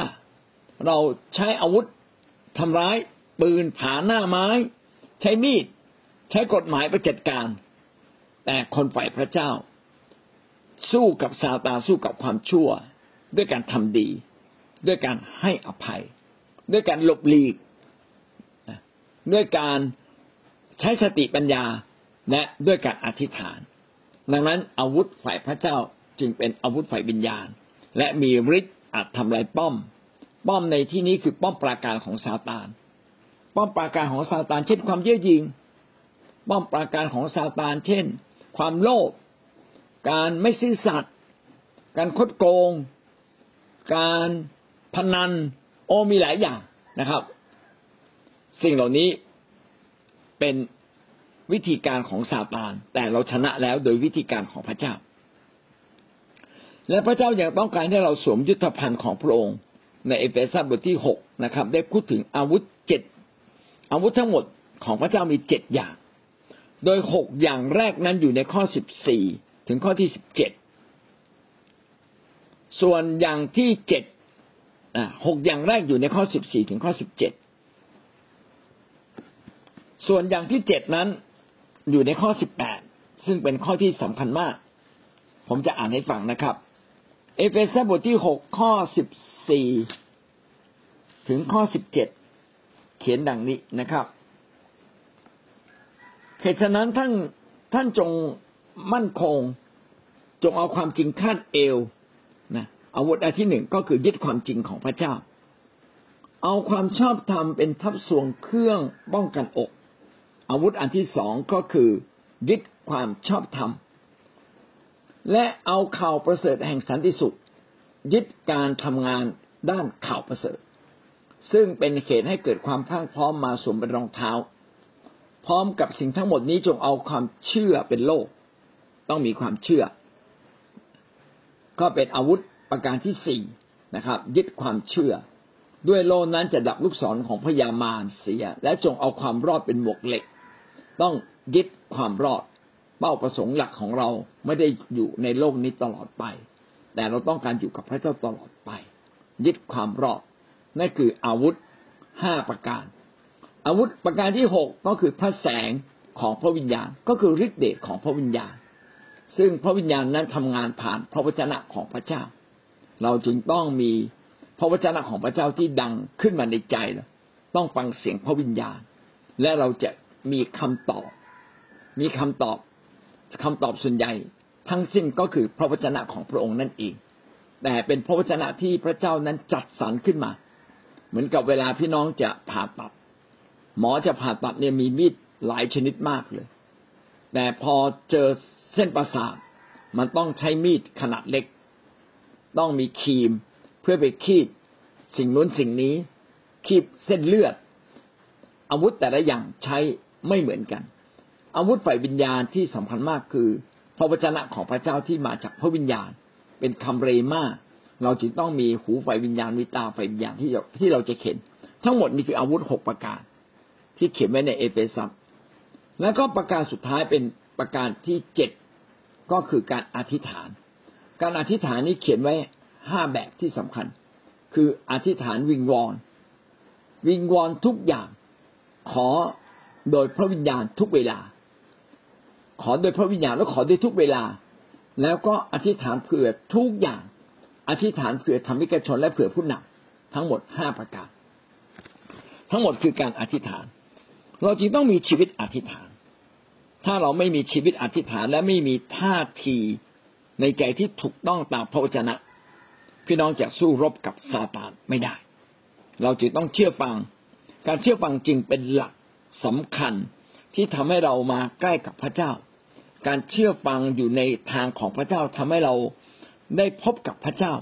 เราใช้อาวุธทำร้าย ปืนผาหน้าไม้ ใช้มีด ใช้กฎหมายไปจัดการ แต่คนฝ่ายพระเจ้า สู้กับซาตานสู้กับความชั่ว ด้วยการทำดี ด้วยการให้อภัย ด้วยการหลบหลีก ด้วยการใช้สติปัญญาและด้วยการอธิษฐาน ดังนั้นอาวุธฝ่ายพระเจ้า จึงเป็นอาวุธฝ่ายวิญญาณ และมีฤทธิ์อาจทำลายป้อม ป้อมในที่นี้คือป้อมปราการของซาตาน ป้อมปราการของซาตานเช่นความเย่อหยิ่งป้อมปราการของซาตาน เช่น ความโลภการไม่ซื่อสัตย์การคดโกง การพนัน โอมีหลายอย่างนะครับ สิ่งเหล่านี้เป็นวิธีการของซาตาน แต่เราชนะแล้วโดยวิธีการของพระเจ้า และพระเจ้ายังต้องการให้เราสวมยุทธภัณฑ์ของพระองค์ ในเอเฟซัสบทที่หกนะครับ ได้พูดถึงอาวุธเจ็ดอาวุธทั้งหมดของพระเจ้ามีเจ็ดอย่าง โดยหกอย่างแรกนั้นอยู่ในข้อสิบสี่ถึงข้อที่สิบเจ็ดส่วนอย่างที่เจ็ดหกอย่างแรกอยู่ในข้อสิบสี่ถึงข้อสิบเจ็ดส่วนอย่างที่เจ็ดนั้นอยู่ในข้อสิบแปดซึ่งเป็นข้อที่สำคัญมาก ผมจะอ่านให้ฟังนะครับ เอเฟซัสบทที่หกข้อสิบสี่ถึงข้อสิบเจ็ดเขียนดังนี้นะครับเหตุฉะนั้นท่านท่านจงมั่นคง จงเอาความจริงคาดเอวนะอาวุธอันที่หนึ่งก็คือยึดความจริงของพระเจ้า เอาความชอบธรรมเป็นทัพสวงเครื่องป้องกันอก อาวุธอันที่สองก็คือ ยึดความชอบธรรม และเอาข่าวประเสริฐแห่งสันติสุข ยึดการทำงานด้านข่าวประเสริฐ ซึ่งเป็นเหตุให้เกิดความพรั่งพร้อมมาสวมเป็นรองเท้า พร้อมกับสิ่งทั้งหมดนี้จงเอาความเชื่อเป็นโลก ต้องมีความเชื่อ ก็เป็นอาวุธประการที่สี่นะครับ ยึดความเชื่อ ด้วยโลนั้นจะดับลูกศรของพยามารเสีย และจงเอาความรอดเป็นหมวกเหล็ก ต้องยึดความรอด เป้าประสงค์หลักของเราไม่ได้อยู่ในโลกนี้ตลอดไป แต่เราต้องการอยู่กับพระเจ้าตลอดไป ยึดความรอดนั่นคืออาวุธห้าประการ อาวุธประการที่หกก็คือพระแสงของพระวิญญาณ ก็คือฤทธิเดชของพระวิญญาณ ซึ่งพระวิญญาณนั้นทำงานผ่านพระวจนะของพระเจ้า เราจึงต้องมีพระวจนะของพระเจ้าที่ดังขึ้นมาในใจต้องฟังเสียงพระวิญญาณ และเราจะมีคำตอบ มีคำตอบ คำตอบส่วนใหญ่ ทั้งสิ้นก็คือพระวจนะของพระองค์นั่นเอง แต่เป็นพระวจนะที่พระเจ้านั้นจัดสรรขึ้นมา เหมือนกับเวลาพี่น้องจะผ่าตัด หมอจะผ่าตัดเนี่ยมีมีดหลายชนิดมากเลย แต่พอเจอเส้นประสาทมันต้องใช้มีดขนาดเล็ก ต้องมีคีมเพื่อไปคีบสิ่งนู้นสิ่งนี้ คีบเส้นเลือด อาวุธแต่ละอย่างใช้ไม่เหมือนกัน อาวุธฝ่ายวิญญาณที่สำคัญมากคือ พระวจนะของพระเจ้าที่มาจากพระวิญญาณ เป็นคำเรมาเราจึงต้องมีหูฝ่ายวิญญาณมีตาฝ่ายวิญญาณที่ที่เราจะเห็น ทั้งหมดนี่คืออาวุธหกประการ ที่เขียนไว้ในเอเฟซัสแล้วก็ประการสุดท้ายเป็นประการที่เจ็ดก็คือการอธิษฐาน การอธิษฐานนี้เขียนไว้ห้าแบบที่สำคัญ คืออธิษฐานวิงวอน วิงวอนทุกอย่างขอโดยพระวิญญาณทุกเวลา ขอโดยพระวิญญาณแล้วขอโดยทุกเวลา แล้วก็อธิษฐานเผื่อทุกอย่าง อธิษฐานเผื่อธรรมิกชนและเผื่อผู้นำทั้งหมดห้าประการ ทั้งหมดคือการอธิษฐาน เราจึงต้องมีชีวิตอธิษฐาน ถ้าเราไม่มีชีวิตอธิษฐานและไม่มีท่าทีในใจที่ถูกต้องตามพระวจนะ พี่น้องจะสู้รบกับซาตานไม่ได้ เราจึงต้องเชื่อฟัง การเชื่อฟังจริงเป็นหลักสำคัญ ที่ทำให้เรามาใกล้กับพระเจ้า การเชื่อฟังอยู่ในทางของพระเจ้าทำให้เราได้พบกับพระเจ้า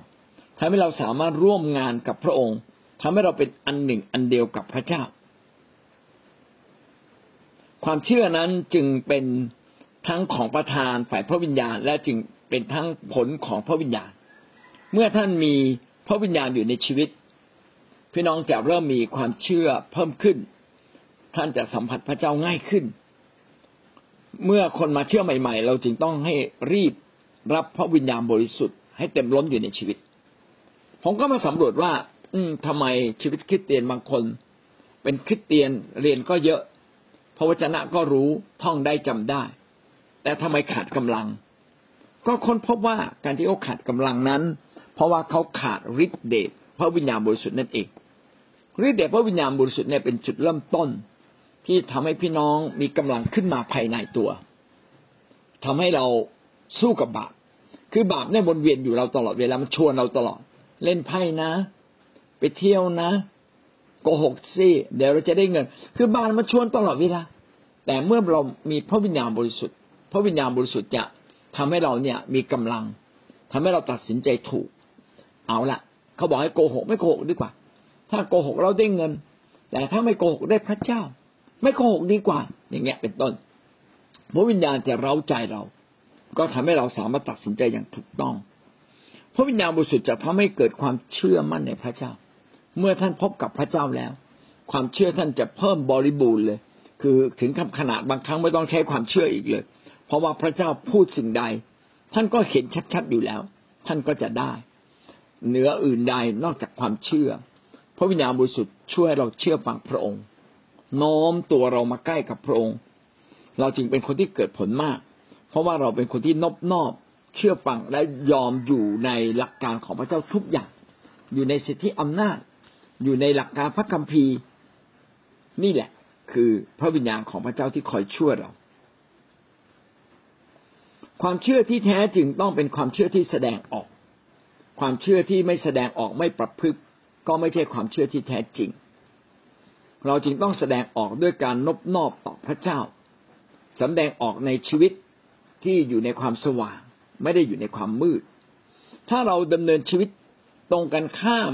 ทำให้เราสามารถร่วมงานกับพระองค์ทำให้เราเป็นอันหนึ่งอันเดียวกับพระเจ้า ความเชื่อนั้นจึงเป็นทั้งของประธานฝ่ายพระวิญญาณ และจึงเป็นทั้งผลของพระวิญญาณ เมื่อท่านมีพระวิญญาณอยู่ในชีวิต พี่น้องจะเริ่มมีความเชื่อเพิ่มขึ้น ท่านจะสัมผัสพระเจ้าง่ายขึ้น เมื่อคนมาเชื่อใหม่ ๆ เราจึงต้องให้รีบรับพระวิญญาณบริสุทธิ์ให้เต็มล้นอยู่ในชีวิต ผมก็มาสำรวจว่า อืมทำไมชีวิตคริสเตียนบางคน เป็นคริสเตียนเรียนก็เยอะ พระวจนะก็รู้ท่องได้จำได้ แต่ทำไมขาดกำลัง ก็ค้นพบว่าการที่เขาขาดกำลังนั้น เพราะว่าเขาขาดฤทธิเดชพระวิญญาณบริสุทธิ์นั่นเองฤทธิเดชพระวิญญาณบริสุทธิ์เนี่ยเป็นจุดเริ่มต้น ที่ทำให้พี่น้องมีกำลังขึ้นมาภายในตัวทำให้เราสู้กับบาปคือบาปเนี่ยวนเวียนอยู่เราตลอดเวลามันชวนเราตลอด เล่นไพ่นะ ไปเที่ยวนะโกหกสิเดี๋ยวเราจะได้เงิน คือบาปมันชวนตลอดเวลาแต่เมื่อเรามีพระวิญญาณบริสุทธิ์ พระวิญญาณบริสุทธิ์จะทำให้เราเนี่ยมีกำลังทำให้เราตัดสินใจถูก เอาละเขาบอกให้โกหกไม่โกหกดีกว่า ถ้าโกหกเราได้เงิน แต่ถ้าไม่โกหกได้พระเจ้า ไม่โกหกดีกว่า อย่างเงี้ยเป็นต้นพระวิญญาณจะเร้าใจเรา ก็ทำให้เราสามารถตัดสินใจอย่างถูกต้อง พระวิญญาณบริสุทธิ์จะทำให้เกิดความเชื่อมั่นในพระเจ้า เมื่อท่านพบกับพระเจ้าแล้ว ความเชื่อท่านจะเพิ่มบริบูรณ์เลย คือถึงขนาดบางครั้งไม่ต้องใช้ความเชื่ออีกเลย เพราะว่าพระเจ้าพูดสิ่งใด ท่านก็เห็นชัดๆอยู่แล้ว ท่านก็จะได้ เหนืออื่นใดนอกจากความเชื่อ พระวิญญาณบริสุทธิ์ช่วยเราเชื่อฟังพระองค์ โน้มตัวเรามาใกล้กับพระองค์ เราจึงเป็นคนที่เกิดผลมาก เพราะว่าเราเป็นคนที่นอบนอบ เชื่อฟังและยอมอยู่ในหลักการของพระเจ้าทุกอย่าง อยู่ในสิทธิอำนาจ อยู่ในหลักการพระคัมภีร์ นี่แหละ คือพระวิญญาณของพระเจ้าที่คอยช่วยเรา ความเชื่อที่แท้จริงต้องเป็นความเชื่อที่แสดงออก ความเชื่อที่ไม่แสดงออกไม่ประพฤติก็ไม่ใช่ความเชื่อที่แท้จริง เราจึงต้องแสดงออกด้วยการนบนอบต่อพระเจ้าสำแดงออกในชีวิตที่อยู่ในความสว่าง ไม่ได้อยู่ในความมืด ถ้าเราดำเนินชีวิตตรงกันข้าม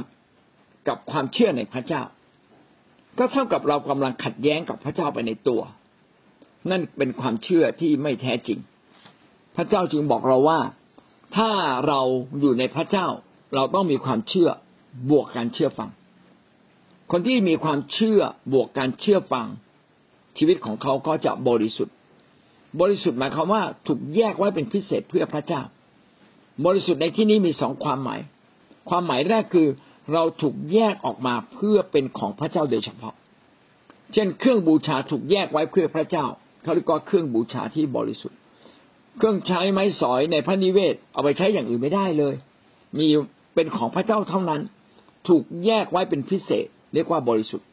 กับความเชื่อในพระเจ้า ก็เท่ากับเรากำลังขัดแย้งกับพระเจ้าไปในตัว นั่นเป็นความเชื่อที่ไม่แท้จริง พระเจ้าจึงบอกเราว่า ถ้าเราอยู่ในพระเจ้า เราต้องมีความเชื่อบวกการเชื่อฟัง คนที่มีความเชื่อบวกการเชื่อฟัง ชีวิตของเขาก็จะบริสุทธิ์ บริสุทธิ์หมายความว่าถูกแยกไว้เป็นพิเศษเพื่อพระเจ้า บริสุทธิ์ในที่นี้มีสองความหมาย ความหมายแรกคือเราถูกแยกออกมาเพื่อเป็นของพระเจ้าโดยเฉพาะ เช่น เครื่องบูชาถูกแยกไว้เพื่อพระเจ้าเขาเรียกว่าเครื่องบูชาที่บริสุทธิ์ เครื่องใช้ไม้สอยในพระนิเวศ เอาไปใช้อย่างอื่นไม่ได้เลย มีเป็นของพระเจ้าเท่านั้น ถูกแยกไว้เป็นพิเศษ เรียกว่าบริสุทธิ์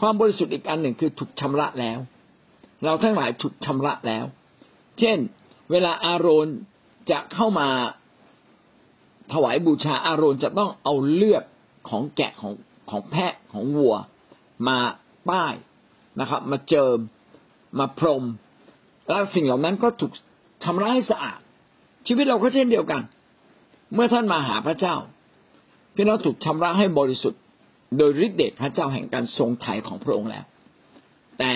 ความบริสุทธิ์อีกอันหนึ่งคือถูกชำระแล้ว เราทั้งหลายถูกชำระแล้ว เช่น เวลาอาโรนจะเข้ามาถวายบูชาอาโรนจะต้องเอาเลือดของแกะของของแพะของวัว มาป้ายนะครับ มาเจิม มาพรม แล้วสิ่งเหล่านั้นก็ถูกชำระให้สะอาด ชีวิตเราก็เช่นเดียวกัน เมื่อท่านมาหาพระเจ้าพี่น้องถูกชำระให้บริสุทธิ์ โดยฤทธิเดชพระเจ้าแห่งการทรงไถ่ของพระองค์แล้ว แต่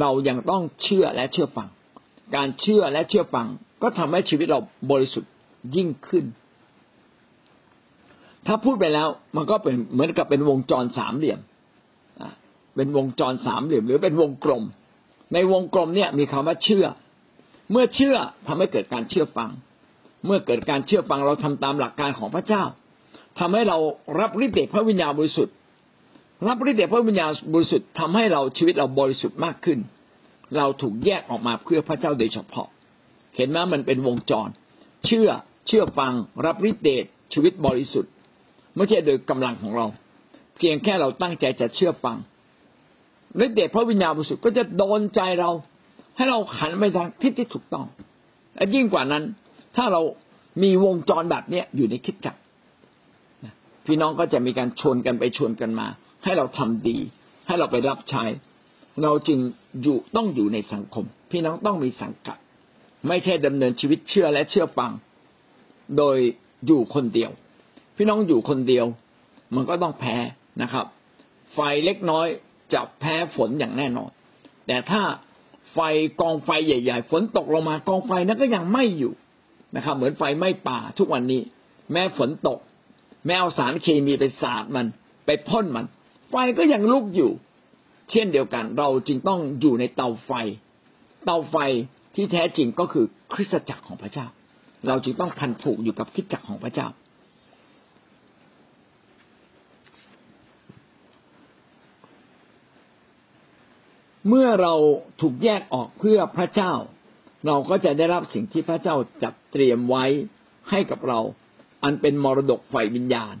เรายังต้องเชื่อและเชื่อฟัง การเชื่อและเชื่อฟังก็ทำให้ชีวิตเราบริสุทธิ์ยิ่งขึ้น ถ้าพูดไปแล้วมันก็เป็นเหมือนกับเป็นวงจรสามเหลี่ยมเป็นวงจรสามเหลี่ยม หรือเป็นวงกลม ในวงกลมเนี่ยมีคำว่าเชื่อ เมื่อเชื่อทำให้เกิดการเชื่อฟัง เมื่อเกิดการเชื่อฟังเราทำตามหลักการของพระเจ้าทำให้เรารับฤทธิ์เดชพระวิญญาณบริสุทธิ์ รับฤทธิ์เดชพระวิญญาณบริสุทธิ์ทำให้เราชีวิตเราบริสุทธิ์มากขึ้น เราถูกแยกออกมาเพื่อพระเจ้าโดยเฉพาะ เห็นไหมมันเป็นวงจร เชื่อเชื่อฟังรับฤทธิ์เดชชีวิตบริสุทธิ์ไม่ใช่โดยกำลังของเรา เพียงแค่เราตั้งใจจะเชื่อฟังฤทธิ์เดชพระวิญญาณบริสุทธิ์ก็จะโดนใจเรา ให้เราขันไปทางทิศที่ถูกต้องและยิ่งกว่านั้น ถ้าเรามีวงจรแบบเนี้ยอยู่ในคิดจักพี่น้องก็จะมีการชวนกันไปชวนกันมา ให้เราทำดี ให้เราไปรับใช้ เราจึงอยู่ต้องอยู่ในสังคม พี่น้องต้องมีสังกัด ไม่ใช่ดำเนินชีวิตเชื่อและเชื่อฟัง โดยอยู่คนเดียว พี่น้องอยู่คนเดียว มันก็ต้องแพ้นะครับ ไฟเล็กน้อยจะแพ้ฝนอย่างแน่นอน แต่ถ้าไฟกองไฟใหญ่ ๆ ฝนตกลงมากองไฟนั้นก็ยังไม่อยู่นะครับ เหมือนไฟไหม้ป่าทุกวันนี้ แม้ฝนตก แม้เอาสารเคมีไปสาดมัน ไปพ่นมัน ไฟก็ยังลุกอยู่ เช่นเดียวกัน เราจึงต้องอยู่ในเตาไฟ เตาไฟที่แท้จริงก็คือคริสตจักรของพระเจ้า เราจึงต้องพันผูกอยู่กับคริสตจักรของพระเจ้า เมื่อเราถูกแยกออกเพื่อพระเจ้า เราก็จะได้รับสิ่งที่พระเจ้าจัดเตรียมไว้ให้กับเรา อันเป็นมรดกฝ่ายวิญญาณ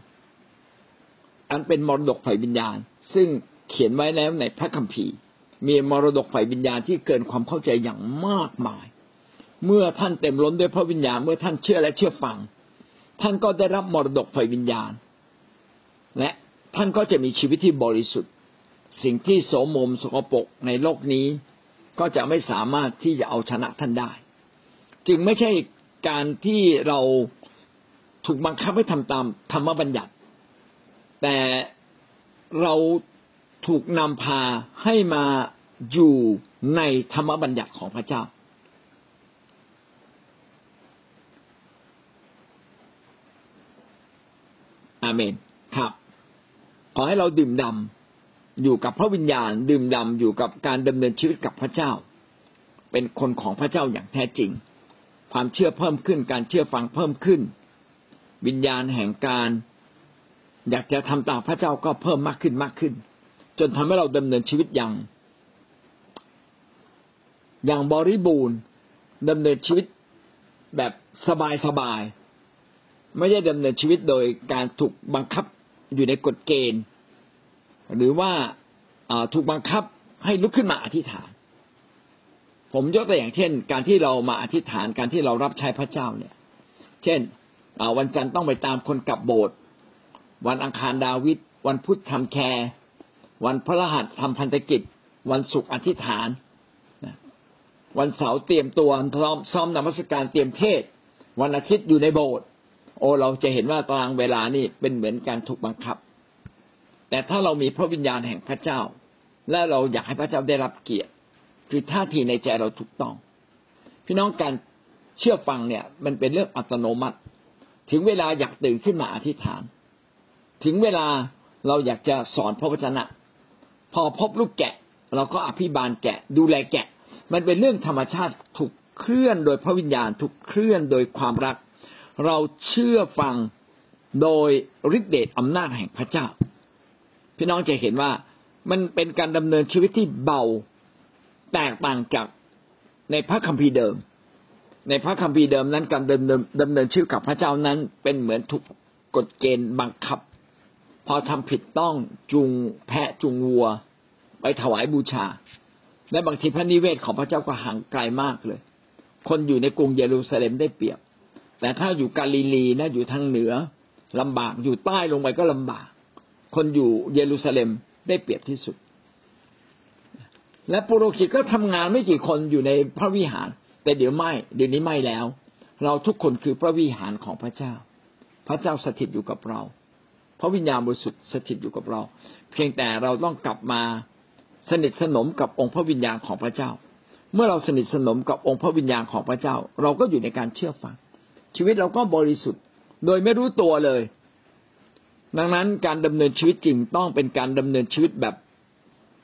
อันเป็นมรดกฝ่ายวิญญาณ ซึ่งเขียนไว้แล้วในพระคัมภีร์ มีมรดกฝ่ายวิญญาณที่เกินความเข้าใจอย่างมากมาย เมื่อท่านเต็มล้นด้วยพระวิญญาณเมื่อท่านเชื่อและเชื่อฟัง ท่านก็ได้รับมรดกฝ่ายวิญญาณ และท่านก็จะมีชีวิตที่บริสุทธิ์ สิ่งที่โสมมสกปรกในโลกนี้ ก็จะไม่สามารถที่จะเอาชนะท่านได้ จึงไม่ใช่การที่เราถูกบังคับให้ทำตามธรรมบัญญัติ แต่เราถูกนำพาให้มาอยู่ในธรรมบัญญัติของพระเจ้า อาเมน ครับ ขอให้เราดื่มดำอยู่กับพระวิญญาณ ดื่มด่าอยู่กับการดำเนินชีวิตกับพระเจ้า เป็นคนของพระเจ้าอย่างแท้จริง ความเชื่อเพิ่มขึ้น การเชื่อฟังเพิ่มขึ้น วิญญาณแห่งการ อยากจะทำตามพระเจ้าก็เพิ่มมากขึ้นมากขึ้น จนทำให้เราดำเนินชีวิตอย่าง อย่างบริบูรณ์ดำเนินชีวิตแบบสบายๆไม่ใช่ดำเนินชีวิตโดยการถูกบังคับอยู่ในกฎเกณฑ์ หรือว่าถูกบังคับให้ลุกขึ้นมาอธิษฐาน ผมยกตัวอย่างเช่น การที่เรามาอธิษฐานการที่เรารับใช้พระเจ้าเนี่ย เช่นวันจันทร์ต้องไปตามคนกลับโบสถ์ วันอังคารดาวิดวันพุธทำแคร์วันพระรหัสทำพันธกิจ วันศุกร์อธิษฐานวันเสาร์เตรียมตัวซ้อมซ้อมนมัสการเตรียมเทศ วันอาทิตย์อยู่ในโบสถ์โอเราจะเห็นว่าตารางเวลานี่เป็นเหมือนการถูกบังคับ แต่ถ้าเรามีพระวิญญาณแห่งพระเจ้า และเราอยากให้พระเจ้าได้รับเกียรติ คือท่าทีในใจเราถูกต้อง พี่น้องการเชื่อฟังเนี่ย มันเป็นเรื่องอัตโนมัติ ถึงเวลาอยากตื่นขึ้นมาอธิษฐาน ถึงเวลาเราอยากจะสอนพระวจนะ พอพบลูกแกะ เราก็อภิบาลแกะ ดูแลแกะ มันเป็นเรื่องธรรมชาติถูกเคลื่อนโดยพระวิญญาณถูกเคลื่อนโดยความรัก เราเชื่อฟังโดยฤทธิเดชอำนาจแห่งพระเจ้า พี่น้องจะเห็นว่ามันเป็นการดำเนินชีวิตที่เบาแตกต่างจากในพระคัมภีร์เดิม ในพระคัมภีร์เดิมนั้นการดำเนินดำเนินชีวิตกับพระเจ้านั้น เป็นเหมือนถูกกฎเกณฑ์บังคับ พอทำผิดต้องจูงแพะจูงวัว ไปถวายบูชา และบางทีพระนิเวศของพระเจ้าก็ห่างไกลมากเลย คนอยู่ในกรุงเยรูซาเล็มได้เปรียบ แต่ถ้าอยู่กาลิลีนะอยู่ทางเหนือลำบากอยู่ใต้ลงไปก็ลำบาก คนอยู่เยรูซาเล็มได้เปรียบที่สุด และปุโรหิตก็ทำงานไม่กี่คนอยู่ในพระวิหาร แต่เดี๋ยวไม่เดี๋ยวนี้ไม่แล้ว เราทุกคนคือพระวิหารของพระเจ้า พระเจ้าสถิตอยู่กับเรา พระวิญญาณบริสุทธิ์สถิตอยู่กับเรา เพียงแต่เราต้องกลับมาสนิทสนมกับองค์พระวิญญาณของพระเจ้า เมื่อเราสนิทสนมกับองค์พระวิญญาณของพระเจ้า เราก็อยู่ในการเชื่อฟัง ชีวิตเราก็บริสุทธิ์ โดยไม่รู้ตัวเลย ดังนั้นการดำเนินชีวิตจริงต้องเป็นการดำเนินชีวิตแบบ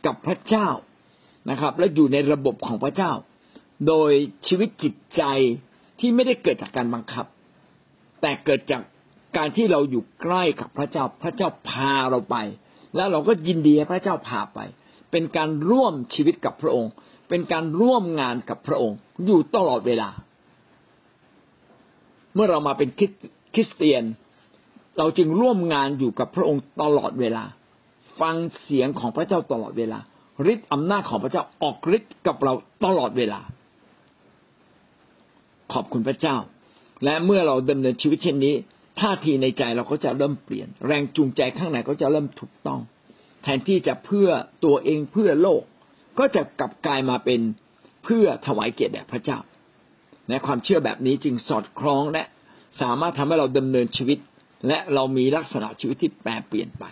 กับพระเจ้านะครับ และอยู่ในระบบของพระเจ้า โดยชีวิตจิตใจที่ไม่ได้เกิดจากการบังคับ แต่เกิดจาก การที่เราอยู่ใกล้กับพระเจ้าพระเจ้าพาเราไป แล้วเราก็ยินดีให้พระเจ้าพาไป เป็นการร่วมชีวิตกับพระองค์ เป็นการร่วมงานกับพระองค์ อยู่ตลอดเวลา เมื่อเรามาเป็นคริสเตียน เราจึงร่วมงานอยู่กับพระองค์ตลอดเวลา ฟังเสียงของพระเจ้าตลอดเวลาฤทธิ์อำนาจของพระเจ้าออกฤทธิ์กับเราตลอดเวลา ขอบคุณพระเจ้า และเมื่อเราดำเนินชีวิตเช่นนี้ ท่าทีในใจเราก็จะเริ่มเปลี่ยน แรงจูงใจข้างในก็จะเริ่มถูกต้อง แทนที่จะเพื่อตัวเองเพื่อโลก ก็จะกลับกลายมาเป็นเพื่อถวายเกียรติแด่พระเจ้าในความเชื่อแบบนี้จึงสอดคล้องและสามารถทำให้เราดำเนินชีวิต และเรามีลักษณะชีวิตที่แปรเปลี่ยนไป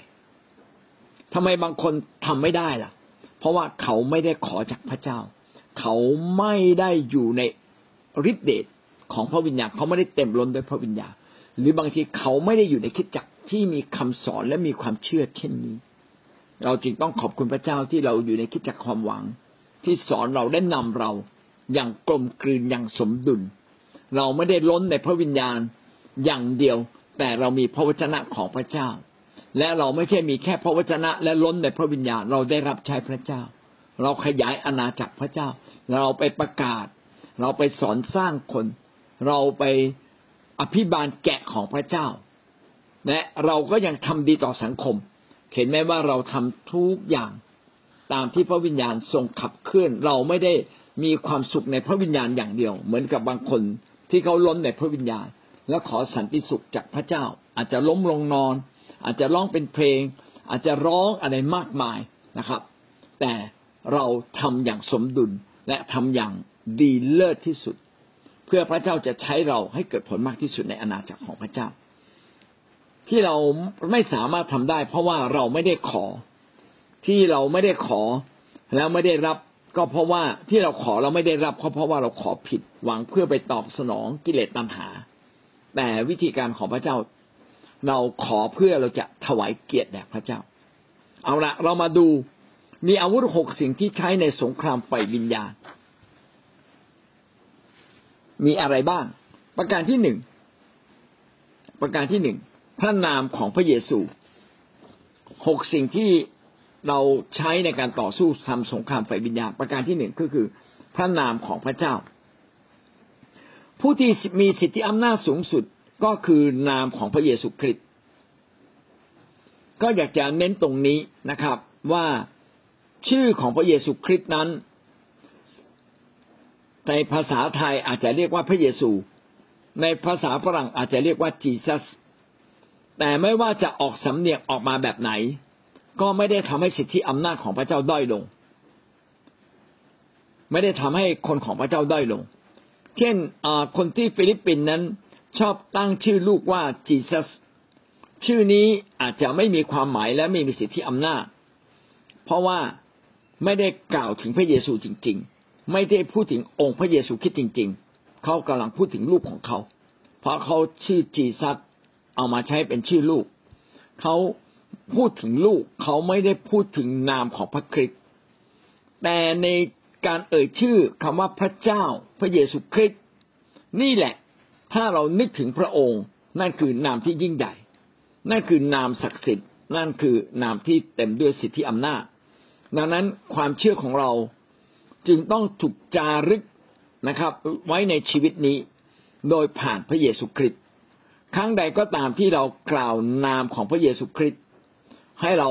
ทำไมบางคนทำไม่ได้ล่ะ เพราะว่าเขาไม่ได้ขอจากพระเจ้า เขาไม่ได้อยู่ในฤทธิเดชของพระวิญญาณเขาไม่ได้เต็มล้นด้วยพระวิญญาณ หรือบางทีเขาไม่ได้อยู่ในคิดจักที่มีคำสอนและมีความเชื่อเช่นนี้ เราจึงต้องขอบคุณพระเจ้าที่เราอยู่ในคิดจักความหวัง ที่สอนเราได้นำเราอย่างกลมกลืนอย่างสมดุล เราไม่ได้ล้นในพระวิญญาณอย่างเดียว แต่เรามีพระวจนะของพระเจ้า และเราไม่ใช่มีแค่พระวจนะ และล้นในพระวิญญาณเราได้รับใช้พระเจ้า เราขยายอาณาจักรพระเจ้า เราไปประกาศ เราไปสอนสร้างคน เราไป อภิบาลแกะของพระเจ้า และเราก็ยังทำดีต่อสังคม เห็นไหมว่าเราทำทุกอย่างตามที่พระวิญญาณทรงขับเคลื่อน เราไม่ได้มีความสุขในพระวิญญาณอย่างเดียว เหมือนกับบางคนที่เขาล้นในพระวิญญาณ แล้วขอสันติสุขจากพระเจ้า อาจจะล้มลงนอน อาจจะร้องเป็นเพลง อาจจะร้องอะไรมากมายนะครับ แต่เราทำอย่างสมดุลและทำอย่างดีเลิศที่สุด เพื่อพระเจ้าจะใช้เราให้เกิดผลมากที่สุดในอาณาจักรของพระเจ้า ที่เราไม่สามารถทำได้ เพราะว่าเราไม่ได้ขอ ที่เราไม่ได้ขอ แล้วไม่ได้รับก็เพราะว่าที่เราขอเราไม่ได้รับก็เพราะว่าเราขอผิดหวังเพื่อไปตอบสนองกิเลสตัณหา แต่วิธีการของพระเจ้า เราขอเพื่อเราจะถวายเกียรติแด่พระเจ้า เอาละเรามาดูมีอาวุธหกสิ่งที่ใช้ในสงครามไฟวิญญาณ มีอะไรบ้าง ประการที่หนึ่งประการที่หนึ่งพระนามของพระเยซูหกสิ่งที่เราใช้ในการต่อสู้ทำสงครามไฟวิญญาณประการที่หนึ่งก็คือพระนามของพระเจ้า ผู้ที่มีสิทธิอำนาจสูงสุดก็คือนามของพระเยซูคริสต์ก็อยากจะเน้นตรงนี้นะครับ ว่าชื่อของพระเยซูคริสต์นั้น ในภาษาไทยอาจจะเรียกว่าพระเยซู ในภาษาฝรั่งอาจจะเรียกว่าจีซัสแต่ไม่ว่าจะออกสำเนียงออกมาแบบไหน ก็ไม่ได้ทำให้สิทธิอำนาจของพระเจ้าด้อยลง ไม่ได้ทำให้คนของพระเจ้าด้อยลง เช่นคนที่ฟิลิปปินส์นั้นชอบตั้งชื่อลูกว่าจีซัสชื่อนี้อาจจะไม่มีความหมายและไม่มีสิทธิอำนาจ เพราะว่าไม่ได้กล่าวถึงพระเยซูจริง ๆ ไม่ได้พูดถึงองค์พระเยซูคริสต์จริง ๆ เขากำลังพูดถึงลูกของเขา เพราะเขาชื่อจีซัสเอามาใช้เป็นชื่อลูก เขาพูดถึงลูกเขาไม่ได้พูดถึงนามของพระคริสต์แต่ในการเอ่ยชื่อคำว่าพระเจ้าพระเยซูคริสต์นี่แหละ ถ้าเรานึกถึงพระองค์ นั่นคือนามที่ยิ่งใหญ่ นั่นคือนามศักดิ์สิทธิ์นั่นคือนามที่เต็มด้วยสิทธิอำนาจ ดังนั้นความเชื่อของเรา จึงต้องถูกจารึกนะครับ ไว้ในชีวิตนี้ โดยผ่านพระเยซูคริสต์ครั้งใดก็ตามที่เรากล่าวนามของพระเยซูคริสต์ให้เรา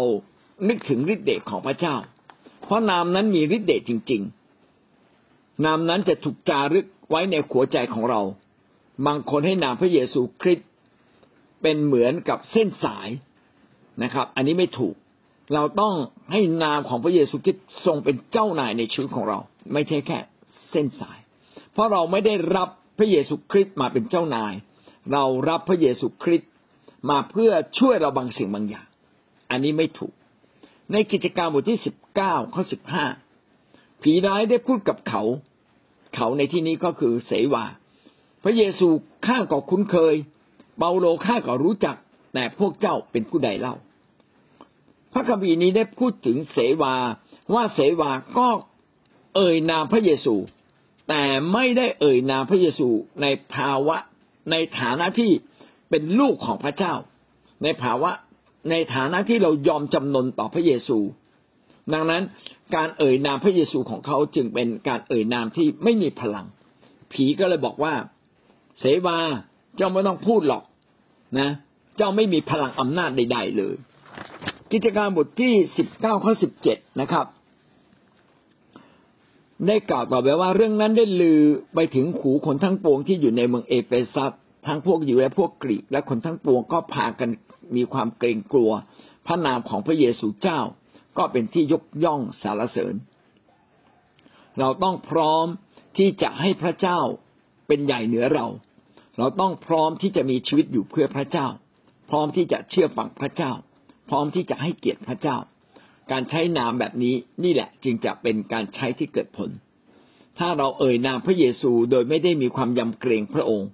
นึกถึงฤทธิ์เดชของพระเจ้า เพราะนามนั้นมีฤทธิ์เดชจริง ๆ นามนั้นจะถูกจารึกไว้ในหัวใจของเรา บางคนให้นามพระเยซูคริสต์เป็นเหมือนกับเส้นสายนะครับ อันนี้ไม่ถูก เราต้องให้นามของพระเยซูคริสต์ทรงเป็นเจ้านายในชีวิตของเรา ไม่ใช่แค่เส้นสาย เพราะเราไม่ได้รับพระเยซูคริสต์มาเป็นเจ้านาย เรารับพระเยซูคริสต์มาเพื่อช่วยเราบางสิ่งบางอย่าง อันนี้ไม่ถูก ในกิจการบทที่สิบเก้าข้อสิบห้าผีร้ายได้พูดกับเขา เขาในที่นี้ก็คือเสวาพระเยซูข้าก็คุ้นเคย เปาโลข้าก็รู้จัก แต่พวกเจ้าเป็นผู้ใดเล่า พระคัมภีร์นี้ได้พูดถึงเสวาว่าเสวาก็เอ่ยนามพระเยซู แต่ไม่ได้เอ่ยนามพระเยซูในภาวะในฐานะที่เป็นลูกของพระเจ้า ในภาวะในฐานะที่เรายอมจำนนต่อพระเยซู ดังนั้นการเอ่ยนามพระเยซูของเขาจึงเป็นการเอ่ยนามที่ไม่มีพลัง ผีก็เลยบอกว่า เสวาเจ้าไม่ต้องพูดหรอกนะ เจ้าไม่มีพลังอำนาจใด ๆ เลย กิจการบทที่สิบเก้าข้อสิบเจ็ดนะครับ ได้กล่าวต่อไปว่าเรื่องนั้นได้ลือไปถึงหูคนทั้งปวงที่อยู่ในเมืองเอเฟซัสทั้งพวกอยู่และพวกกรีกและคนทั้งปวงก็พากันมีความเกรงกลัว พระนามของพระเยซูเจ้า ก็เป็นที่ยกย่องสารเสริญ เราต้องพร้อมที่จะให้พระเจ้าเป็นใหญ่เหนือเรา เราต้องพร้อมที่จะมีชีวิตอยู่เพื่อพระเจ้า พร้อมที่จะเชื่อฟังพระเจ้า พร้อมที่จะให้เกียรติพระเจ้า การใช้นามแบบนี้นี่แหละจึงจะเป็นการใช้ที่เกิดผล ถ้าเราเอ่ยนามพระเยซูโดยไม่ได้มีความยำเกรงพระองค์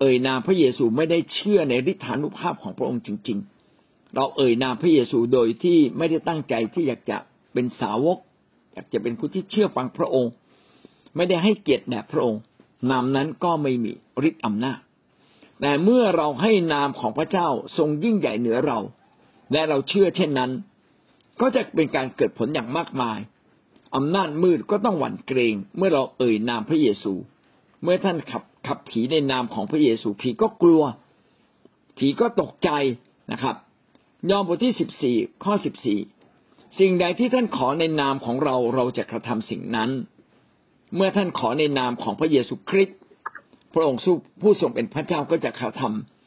เอ่ยนามพระเยซูไม่ได้เชื่อในฤทธานุภาพของพระองค์จริง ๆ เราเอ่ยนามพระเยซูโดยที่ไม่ได้ตั้งใจที่อยากจะเป็นสาวก อยากจะเป็นคนที่เชื่อฟังพระองค์ ไม่ได้ให้เกียรติแด่พระองค์ นามนั้นก็ไม่มีฤทธิ์อำนาจแต่เมื่อเราให้นามของพระเจ้าทรงยิ่งใหญ่เหนือเรา และเราเชื่อเช่นนั้น ก็จะเป็นการเกิดผลอย่างมากมายอำนาจมืดก็ต้องหวั่นเกรงเมื่อเราเอ่ยนามพระเยซู เมื่อท่านขับขับผีในนามของพระเยซูผีก็กลัว ผีก็ตกใจนะครับ ยอห์นบทที่สิบสี่ข้อสิบสี่สิ่งใดที่ท่านขอในนามของเราเราจะกระทำสิ่งนั้น เมื่อท่านขอในนามของพระเยซูคริสต์พระองค์ผู้ทรงเป็นพระเจ้าก็จะกระท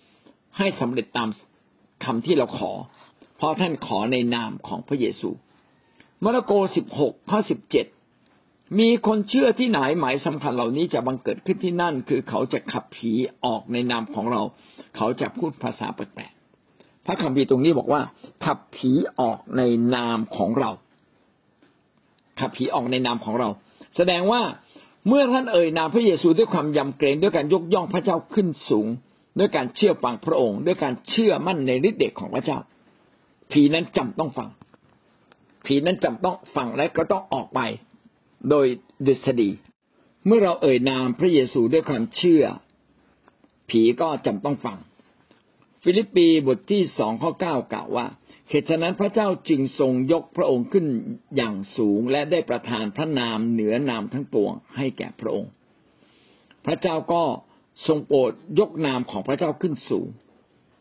ำให้สำเร็จตามคำที่เราขอ เพราะท่านขอในนามของพระเยซูมาระโกสิบหกข้อสิบเจ็ดมีคนเชื่อที่ไหนหมายสำคัญเหล่านี้จะบังเกิดขึ้นที่นั่น คือเขาจะขับผีออกในนามของเรา เขาจะพูดภาษาแปลกๆพระคัมภีร์ตรงนี้บอกว่า ขับผีออกในนามของเรา ขับผีออกในนามของเรา แสดงว่าเมื่อท่านเอ่ยนามพระเยซูด้วยความยำเกรงด้วยการยกย่องพระเจ้าขึ้นสูง ด้วยการเชื่อฟังพระองค์ ด้วยการเชื่อมั่นในฤทธิ์เดชของพระเจ้า ผีนั้นจำต้องฟัง ผีนั้นจำต้องฟังและก็ต้องออกไป โดยดุษฎีเมื่อเราเอ่ยนามพระเยซูด้วยความเชื่อ ผีก็จำต้องฟัง ฟิลิปปีบทที่สองข้อเก้ากล่าวว่าเหตุฉะนั้นพระเจ้าจึงทรงยกพระองค์ขึ้นอย่างสูง และได้ประทานพระนามเหนือนามทั้งปวงให้แก่พระองค์ พระเจ้าก็ทรงโปรดยกนามของพระเจ้าขึ้นสูง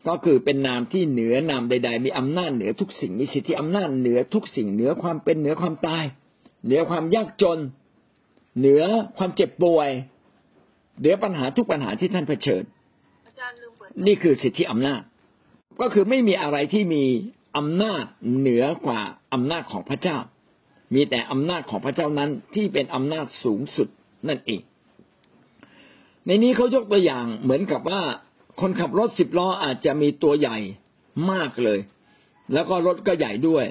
ก็คือเป็นนามที่เหนือนามใด ๆ มีอำนาจเหนือทุกสิ่งมีสิทธิอำนาจเหนือทุกสิ่งเหนือความเป็นเหนือความตาย เหนือความยากจน เหนือความเจ็บป่วยเหนือปัญหาทุกปัญหาที่ท่านเผชิญนี่คือสิทธิอำนาจ ก็คือไม่มีอะไรที่มีอำนาจเหนือกว่าอำนาจของพระเจ้า มีแต่อำนาจของพระเจ้านั้นที่เป็นอำนาจสูงสุดนั่นเอง ในนี้เขายกตัวอย่างเหมือนกับว่า คนขับรถสิบล้ออาจจะมีตัวใหญ่มากเลย แล้วก็รถก็ใหญ่ด้วย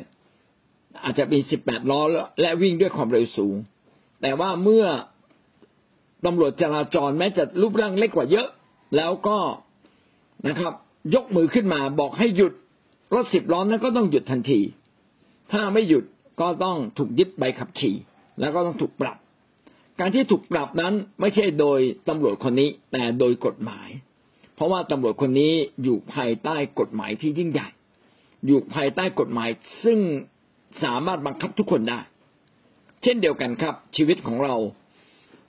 อาจจะมีสิบแปดล้อและวิ่งด้วยความเร็วสูง แต่ว่าเมื่อตำรวจจราจรแม้จะรูปร่างเล็กกว่าเยอะ แล้วก็นะครับ ยกมือขึ้นมาบอกให้หยุดรถสิบล้อนั้นก็ต้องหยุดทันที ถ้าไม่หยุดก็ต้องถูกยึดใบขับขี่ แล้วก็ต้องถูกปรับ การที่ถูกปรับนั้นไม่ใช่โดยตำรวจคนนี้ แต่โดยกฎหมาย เพราะว่าตำรวจคนนี้อยู่ภายใต้กฎหมายที่ยิ่งใหญ่ อยู่ภายใต้กฎหมายซึ่งสามารถบังคับทุกคนได้ เช่นเดียวกันครับ ชีวิตของเรา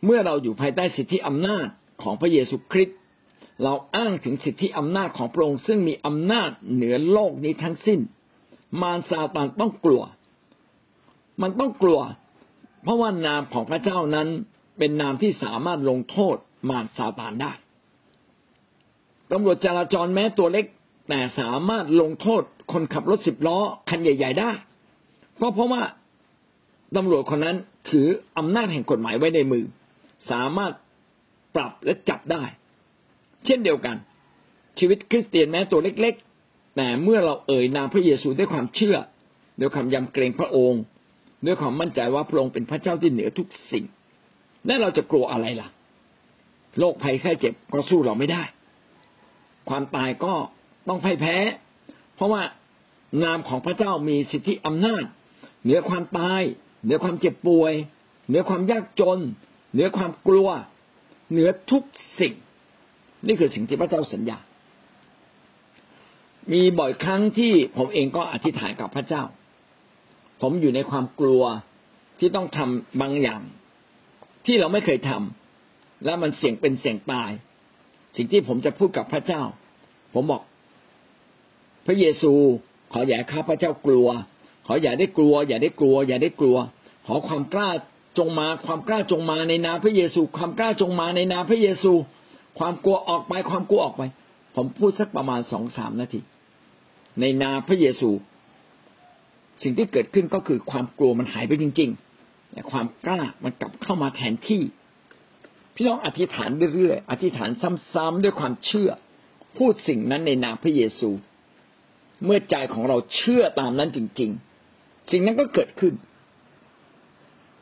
เมื่อเราอยู่ภายใต้สิทธิอำนาจของพระเยซูคริสต์เราอ้างถึงสิทธิอำนาจของพระองค์ซึ่งมีอำนาจเหนือโลกนี้ทั้งสิ้น มารซาตานต้องกลัว มันต้องกลัว เพราะว่านามของพระเจ้านั้นเป็นนามที่สามารถลงโทษมารซาตานได้ ตำรวจจราจรแม้ตัวเล็ก แต่สามารถลงโทษคนขับรถสิบล้อคันใหญ่ ๆ ได้ ก็เพราะว่าตำรวจคนนั้นถืออำนาจแห่งกฎหมายไว้ในมือ สามารถปรับและจับได้ เช่นเดียวกัน ชีวิตคริสเตียนแม้ตัวเล็ก ๆ แต่เมื่อเราเอ่ยนามพระเยซูด้วยความเชื่อ ด้วยความยำเกรงพระองค์ ด้วยความมั่นใจว่าพระองค์เป็นพระเจ้าที่เหนือทุกสิ่ง และเราจะกลัวอะไรล่ะโรคภัยไข้เจ็บก็สู้เราไม่ได้ ความตายก็ต้องพ่ายแพ้ เพราะว่านามของพระเจ้ามีสิทธิอำนาจ เหนือความตาย เหนือความเจ็บป่วย เหนือความยากจน เหนือความกลัว เหนือทุกสิ่ง นี่คือสิ่งที่พระเจ้าสัญญา มีบ่อยครั้งที่ผมเองก็อธิษฐานกับพระเจ้า ผมอยู่ในความกลัวที่ต้องทำบางอย่าง ที่เราไม่เคยทำและมันเสี่ยงเป็นเสี่ยงตาย สิ่งที่ผมจะพูดกับพระเจ้า ผมบอก พระเยซู ขออย่าข้าพระเจ้ากลัว ขออย่าได้กลัว อย่าได้กลัว อย่าได้กลัว ขอความกล้าจงมา ความกล้าจงมาในนามพระเยซู ความกล้าจงมาในนามพระเยซู ความกลัวออกไป ความกลัวออกไป ผมพูดสักประมาณสองสามนาที ในนามพระเยซู สิ่งที่เกิดขึ้นก็คือความกลัวมันหายไปจริง ๆ แต่ความกล้ามันกลับเข้ามาแทนที่ พี่น้องอธิษฐานเรื่อยๆอธิษฐานซ้ำๆด้วยความเชื่อ พูดสิ่งนั้นในนามพระเยซู เมื่อใจของเราเชื่อตามนั้นจริง ๆ สิ่งนั้นก็เกิดขึ้น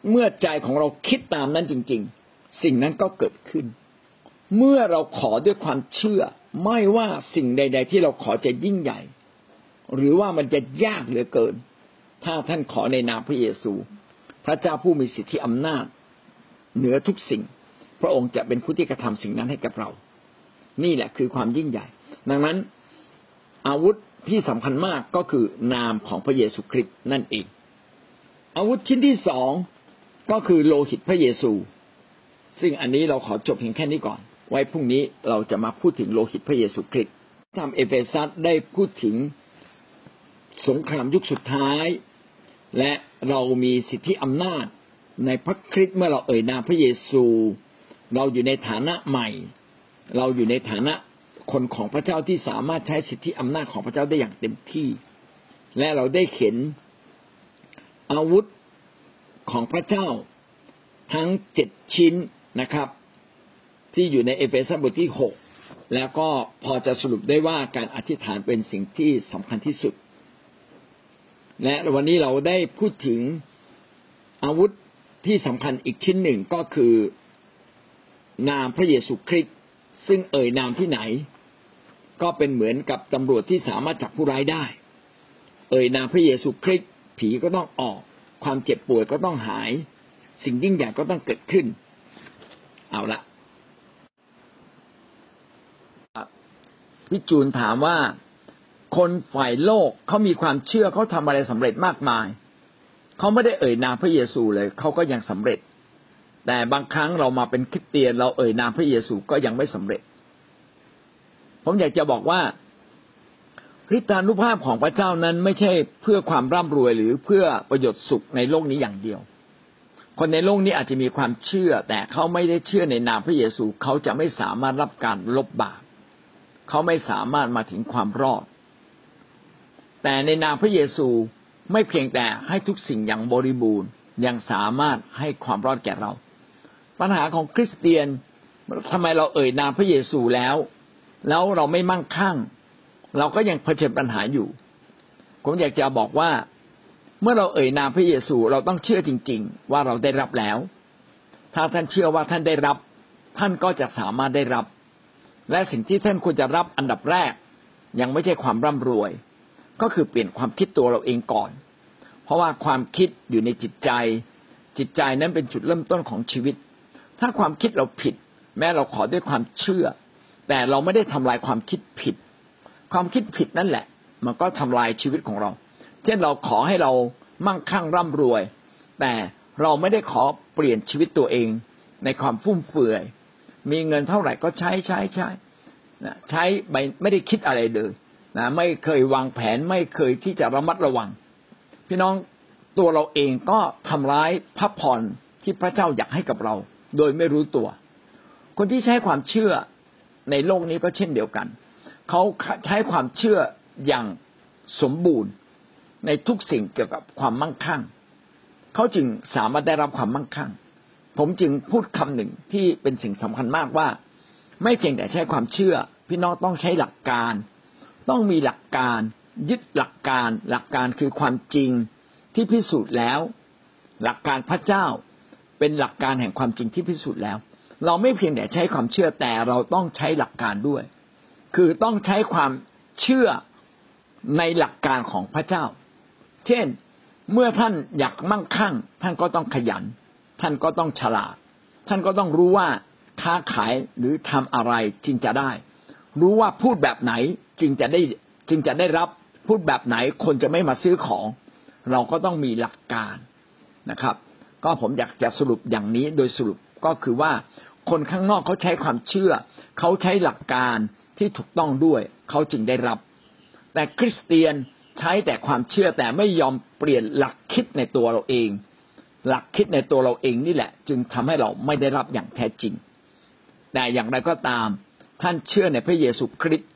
เมื่อใจของเราคิดตามนั้นจริง ๆ สิ่งนั้นก็เกิดขึ้น เมื่อเราขอด้วยความเชื่อ ไม่ว่าสิ่งใด ๆ ที่เราขอจะยิ่งใหญ่ หรือว่ามันจะยากเหลือเกิน ถ้าท่านขอในนามพระเยซู พระเจ้าผู้มีสิทธิอำนาจ เหนือทุกสิ่ง พระองค์จะเป็นผู้ที่กระทำสิ่งนั้นให้กับเรา นี่แหละคือความยิ่งใหญ่ ดังนั้นอาวุธที่สำคัญมากก็คือนามของพระเยซูคริสต์นั่นเอง อาวุธชิ้นที่สองก็คือโลหิตพระเยซู ซึ่งอันนี้เราขอจบเพียงแค่นี้ก่อน ไว้พรุ่งนี้เราจะมาพูดถึงโลหิตพระเยซูคริสต์ทำเอเฟซัสได้พูดถึงสงครามยุคสุดท้าย และเรามีสิทธิอำนาจในพระคริสต์เมื่อเราเอ่ยนามพระเยซู เราอยู่ในฐานะใหม่ เราอยู่ในฐานะคนของพระเจ้าที่สามารถใช้สิทธิอำนาจของพระเจ้าได้อย่างเต็มที่ และเราได้เห็นอาวุธของพระเจ้าทั้งเจ็ดชิ้นนะครับ ที่อยู่ในเอเฟซัสบทที่หกแล้วก็พอจะสรุปได้ว่าการอธิษฐานเป็นสิ่งที่สำคัญที่สุด และวันนี้เราได้พูดถึงอาวุธที่สำคัญอีกชิ้นหนึ่งก็คือ นามพระเยซูคริสต์ซึ่งเอ่ยนามที่ไหน ก็เป็นเหมือนกับตำรวจที่สามารถจับผู้ร้ายได้ เอ่ยนามพระเยซูคริสต์ผีก็ต้องออก ความเจ็บป่วยก็ต้องหาย สิ่งยิ่งใหญ่ก็ต้องเกิดขึ้น เอาละพี่จูนถามว่าคนฝ่ายโลกเขามีความเชื่อเขาทำอะไรสำเร็จมากมาย เขาไม่ได้เอ่ยนามพระเยซูเลย เขาก็ยังสำเร็จ แต่บางครั้งเรามาเป็นคริสเตียน เราเอ่ยนามพระเยซูก็ยังไม่สำเร็จ ผมอยากจะบอกว่าฤทธานุภาพของพระเจ้านั้นไม่ใช่เพื่อความร่ำรวยหรือเพื่อประโยชน์สุขในโลกนี้อย่างเดียว คนในโลกนี้อาจจะมีความเชื่อ แต่เขาไม่ได้เชื่อในนามพระเยซูเขาจะไม่สามารถรับการลบบาปเขาไม่สามารถมาถึงความรอด แต่ในนามพระเยซูไม่เพียงแต่ให้ทุกสิ่งอย่างบริบูรณ์ยังสามารถให้ความรอดแก่เรา ปัญหาของคริสเตียนทำไมเราเอ่ยนามพระเยซูแล้ว แล้วเราไม่มั่งคั่ง เราก็ยังเผชิญปัญหาอยู่ ผมอยากจะบอกว่า เมื่อเราเอ่ยนามพระเยซูเราต้องเชื่อจริง ๆ ว่าเราได้รับแล้ว ถ้าท่านเชื่อว่าท่านได้รับ ท่านก็จะสามารถได้รับ และสิ่งที่ท่านควรจะรับอันดับแรก ยังไม่ใช่ความร่ำรวย ก็คือเปลี่ยนความคิดตัวเราเองก่อน เพราะว่าความคิดอยู่ในจิตใจ จิตใจนั้นเป็นจุดเริ่มต้นของชีวิต ถ้าความคิดเราผิด แม้เราขอด้วยความเชื่อ แต่เราไม่ได้ทำลายความคิดผิด ความคิดผิดนั่นแหละ มันก็ทำลายชีวิตของเรา เช่นเราขอให้เรามั่งคั่งร่ำรวย แต่เราไม่ได้ขอเปลี่ยนชีวิตตัวเอง ในความฟุ่มเฟือย มีเงินเท่าไหร่ก็ใช้ใช้ใช้ใช้ไม่ไม่ได้คิดอะไรเลยนะไม่เคยวางแผนไม่เคยที่จะระมัดระวัง พี่น้องตัวเราเองก็ทำร้ายพระพรที่พระเจ้าอยากให้กับเรา โดยไม่รู้ตัว คนที่ใช้ความเชื่อในโลกนี้ก็เช่นเดียวกัน เขาใช้ความเชื่ออย่างสมบูรณ์ในทุกสิ่งเกี่ยวกับความมั่งคั่ง เขาจึงสามารถได้รับความมั่งคั่ง ผมจึงพูดคำหนึ่งที่เป็นสิ่งสำคัญมากว่า ไม่เพียงแต่ใช้ความเชื่อ พี่น้องต้องใช้หลักการ ต้องมีหลักการยึดหลักการ หลักการคือความจริงที่พิสูจน์แล้ว หลักการพระเจ้า เป็นหลักการแห่งความจริงที่พิสูจน์แล้ว เราไม่เพียงแต่ใช้ความเชื่อแต่เราต้องใช้หลักการด้วย คือต้องใช้ความเชื่อในหลักการของพระเจ้า เช่นเมื่อท่านอยากมั่งคั่ง ท่านก็ต้องขยัน ท่านก็ต้องฉลาด ท่านก็ต้องรู้ว่าค้าขายหรือทำอะไรจึงจะได้ รู้ว่าพูดแบบไหนจึงจะได้จึงจะได้รับพูดแบบไหนคนจะไม่มาซื้อของ เราก็ต้องมีหลักการนะครับ ก็ผมอยากจะสรุปอย่างนี้โดยสรุปก็คือว่า คนข้างนอกเขาใช้ความเชื่อ เขาใช้หลักการที่ถูกต้องด้วย เขาจึงได้รับ แต่คริสเตียนใช้แต่ความเชื่อแต่ไม่ยอมเปลี่ยนหลักคิดในตัวเราเอง หลักคิดในตัวเราเองนี่แหละ จึงทำให้เราไม่ได้รับอย่างแท้จริง แต่อย่างไรก็ตาม ท่านเชื่อในพระเยซูคริสต์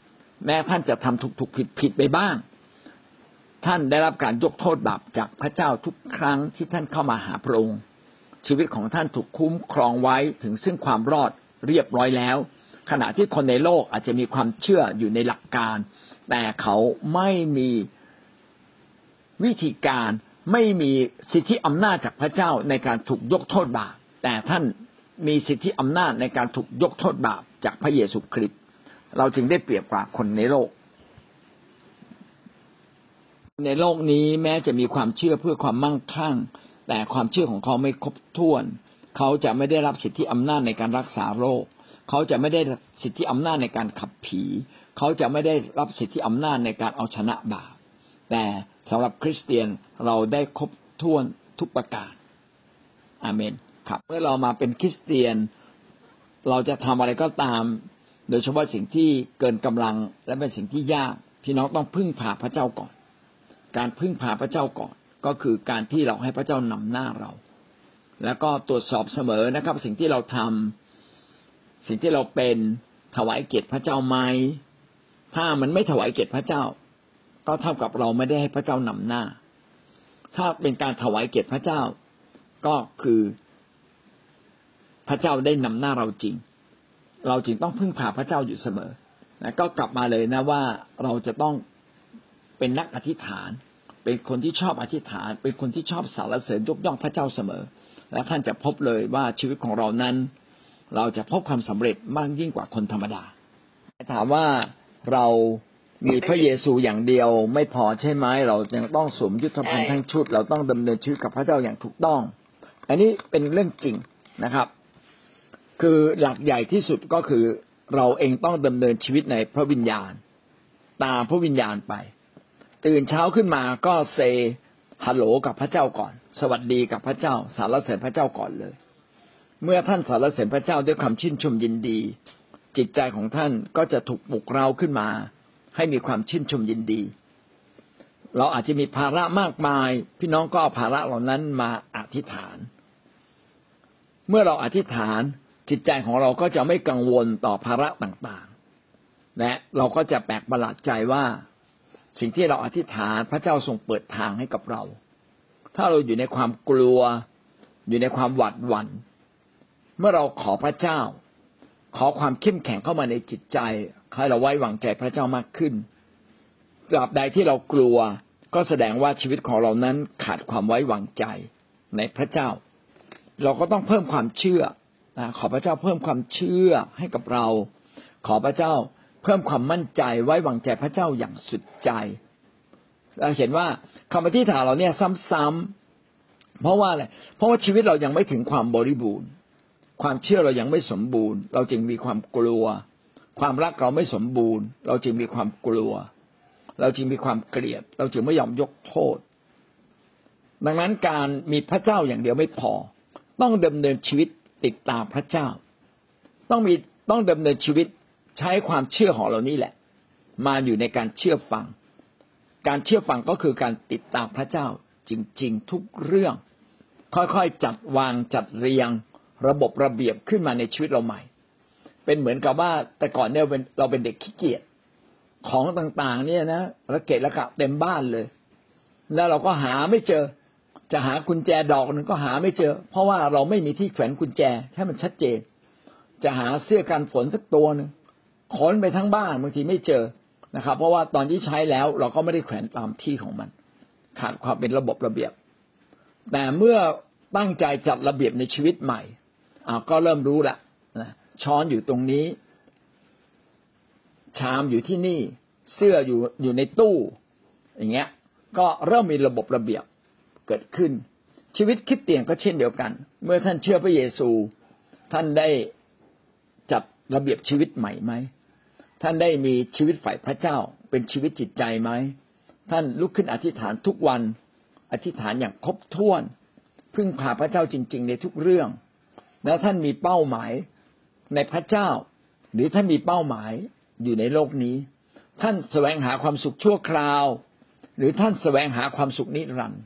แม้ท่านจะทำถูกๆผิดๆไปบ้าง ท่านได้รับการยกโทษบาปจากพระเจ้าทุกครั้งที่ท่านเข้ามาหาพระองค์ ชีวิตของท่านถูกคุ้มครองไว้ถึงซึ่งความรอดเรียบร้อยแล้ว ขณะที่คนในโลกอาจจะมีความเชื่ออยู่ในหลักการ แต่เขาไม่มีวิธีการไม่มีสิทธิอำนาจจากพระเจ้าในการถูกยกโทษบาปแต่ท่านมีสิทธิอำนาจในการถูกยกโทษบาปจากพระเยซูคริสต์เราจึงได้เปรียบกว่าคนในโลก ในโลกนี้แม้จะมีความเชื่อเพื่อความมั่งคั่ง แต่ความเชื่อของเขาไม่ครบถ้วน เขาจะไม่ได้รับสิทธิอำนาจในการรักษาโรค เขาจะไม่ได้สิทธิอำนาจในการขับผี เขาจะไม่ได้รับสิทธิอำนาจในการเอาชนะบาปแต่สำหรับคริสเตียนเราได้ครบถ้วนทุกประการอาเมนครับเมื่อเรามาเป็นคริสเตียน เราจะทำอะไรก็ตาม โดยเฉพาะสิ่งที่เกินกำลังและเป็นสิ่งที่ยาก พี่น้องต้องพึ่งพาพระเจ้าก่อน การพึ่งพาพระเจ้าก่อน ก็คือการที่เราให้พระเจ้านำหน้าเรา แล้วก็ตรวจสอบเสมอนะครับ สิ่งที่เราทำสิ่งที่เราเป็นถวายเกียรติพระเจ้าไหมถ้ามันไม่ถวายเกียรติพระเจ้า ก็เท่ากับเราไม่ได้ให้พระเจ้านำหน้า ถ้าเป็นการถวายเกียรติพระเจ้า ก็คือพระเจ้าได้นำหน้าเราจริง เราจึงต้องพึ่งพาพระเจ้าอยู่เสมอนะก็กลับมาเลยนะว่าเราจะต้อง เป็นนักอธิษฐาน เป็นคนที่ชอบอธิษฐาน เป็นคนที่ชอบสรรเสริญยกย่องพระเจ้าเสมอ และท่านจะพบเลยว่าชีวิตของเรานั้น เราจะพบความสำเร็จมากยิ่งกว่าคนธรรมดาถามว่าเรามีพระเยซูอย่างเดียวไม่พอใช่ไหมเรายังต้องสวมยุทธภัณฑ์ทั้งชุด เราต้องดำเนินชีวิตกับพระเจ้าอย่างถูกต้อง อันนี้เป็นเรื่องจริงนะครับ คือหลักใหญ่ที่สุดก็คือเราเองต้องดำเนินชีวิตในพระวิญญาณ ตามพระวิญญาณไป ตื่นเช้าขึ้นมาก็เซฮัลโหลกับพระเจ้าก่อน สวัสดีกับพระเจ้า สารเสริญพระเจ้าก่อนเลย เมื่อท่านสารเสริญพระเจ้าด้วยความชื่นชมยินดี จิตใจของท่านก็จะถูกปลุกเร้าขึ้นมา ให้มีความชื่นชมยินดี เราอาจจะมีภาระมากมาย พี่น้องก็เอาภาระเหล่านั้นมาอธิษฐาน เมื่อเราอธิษฐานจิตใจของเราก็จะไม่กังวลต่อภาระต่างๆ และเราก็จะแปลกประหลาดใจว่า สิ่งที่เราอธิษฐานพระเจ้าทรงเปิดทางให้กับเรา ถ้าเราอยู่ในความกลัว อยู่ในความหวาดหวัน่นเมื่อเราขอพระเจ้า ขอความเข้มแข็งเข้ามาในจิตใจให้เราไว้วางใจพระเจ้ามากขึ้นตราบใดที่เรากลัวก็แสดงว่าชีวิตของเรานั้นขาดความไว้วางใจในพระเจ้า เราก็ต้องเพิ่มความเชื่อขอพระเจ้าเพิ่มความเชื่อให้กับเรา ขอพระเจ้า เพิ่มความมั่นใจไว้วางใจพระเจ้าอย่างสุดใจเราเห็นว่าคำอธิษฐานเราเนี่ยซ้ำๆเพราะว่าอะไรเพราะว่าชีวิตเรายังไม่ถึงความบริบูรณ์ ความเชื่อเรายังไม่สมบูรณ์ เราจึงมีความกลัว ความรักเราไม่สมบูรณ์ เราจึงมีความกลัว เราจึงมีความเกลียด เราจึงไม่ยอมยกโทษ ดังนั้นการมีพระเจ้าอย่างเดียวไม่พอ ต้องดำเนินชีวิตติดตามพระเจ้า ต้องมีต้องดำเนินชีวิต ใช้ความเชื่อของเรานี่แหละ มาอยู่ในการเชื่อฟัง การเชื่อฟังก็คือการติดตามพระเจ้าจริง ๆ ทุกเรื่อง ค่อยๆจัดวางจัดเรียงระบบระเบียบขึ้นมาในชีวิตเราใหม่ เป็นเหมือนกับว่าแต่ก่อนเนี่ยเราเป็นเด็กขี้เกียจของต่างๆ เนี่ยนะระเกะระกะเต็มบ้านเลย แล้วเราก็หาไม่เจอ จะหากุญแจดอกหนึ่งก็หาไม่เจอ เพราะว่าเราไม่มีที่แขวนกุญแจให้มันชัดเจน จะหาเสื้อกันฝนสักตัวหนึ่ง ขนไปทั้งบ้านบางทีไม่เจอนะครับ เพราะว่าตอนที่ใช้แล้วเราก็ไม่ได้แขวนตามที่ของมัน ขาดความเป็นระบบระเบียบ แต่เมื่อตั้งใจจัดระเบียบในชีวิตใหม่อาก็เริ่มรู้ละนะช้อนอยู่ตรงนี้ ชามอยู่ที่นี่ เสื้ออยู่อยู่ในตู้ อย่างเงี้ย ก็เริ่มมีระบบระเบียบเกิดขึ้นชชีวิตคริสเตียนก็เช่นเดียวกัน เมื่อท่านเชื่อพระเยซู ท่านได้จัดระเบียบชีวิตใหม่ไหม ท่านได้มีชีวิตฝ่ายพระเจ้า เป็นชีวิตจิตใจไหม ท่านลุกขึ้นอธิษฐานทุกวัน อธิษฐานอย่างครบถ้วน พึ่งพาพระเจ้าจริง ๆ ในทุกเรื่อง แล้วท่านมีเป้าหมายในพระเจ้า หรือท่านมีเป้าหมายอยู่ในโลกนี้ ท่านแสวงหาความสุขชั่วคราว หรือท่านแสวงหาความสุขนิรันดร์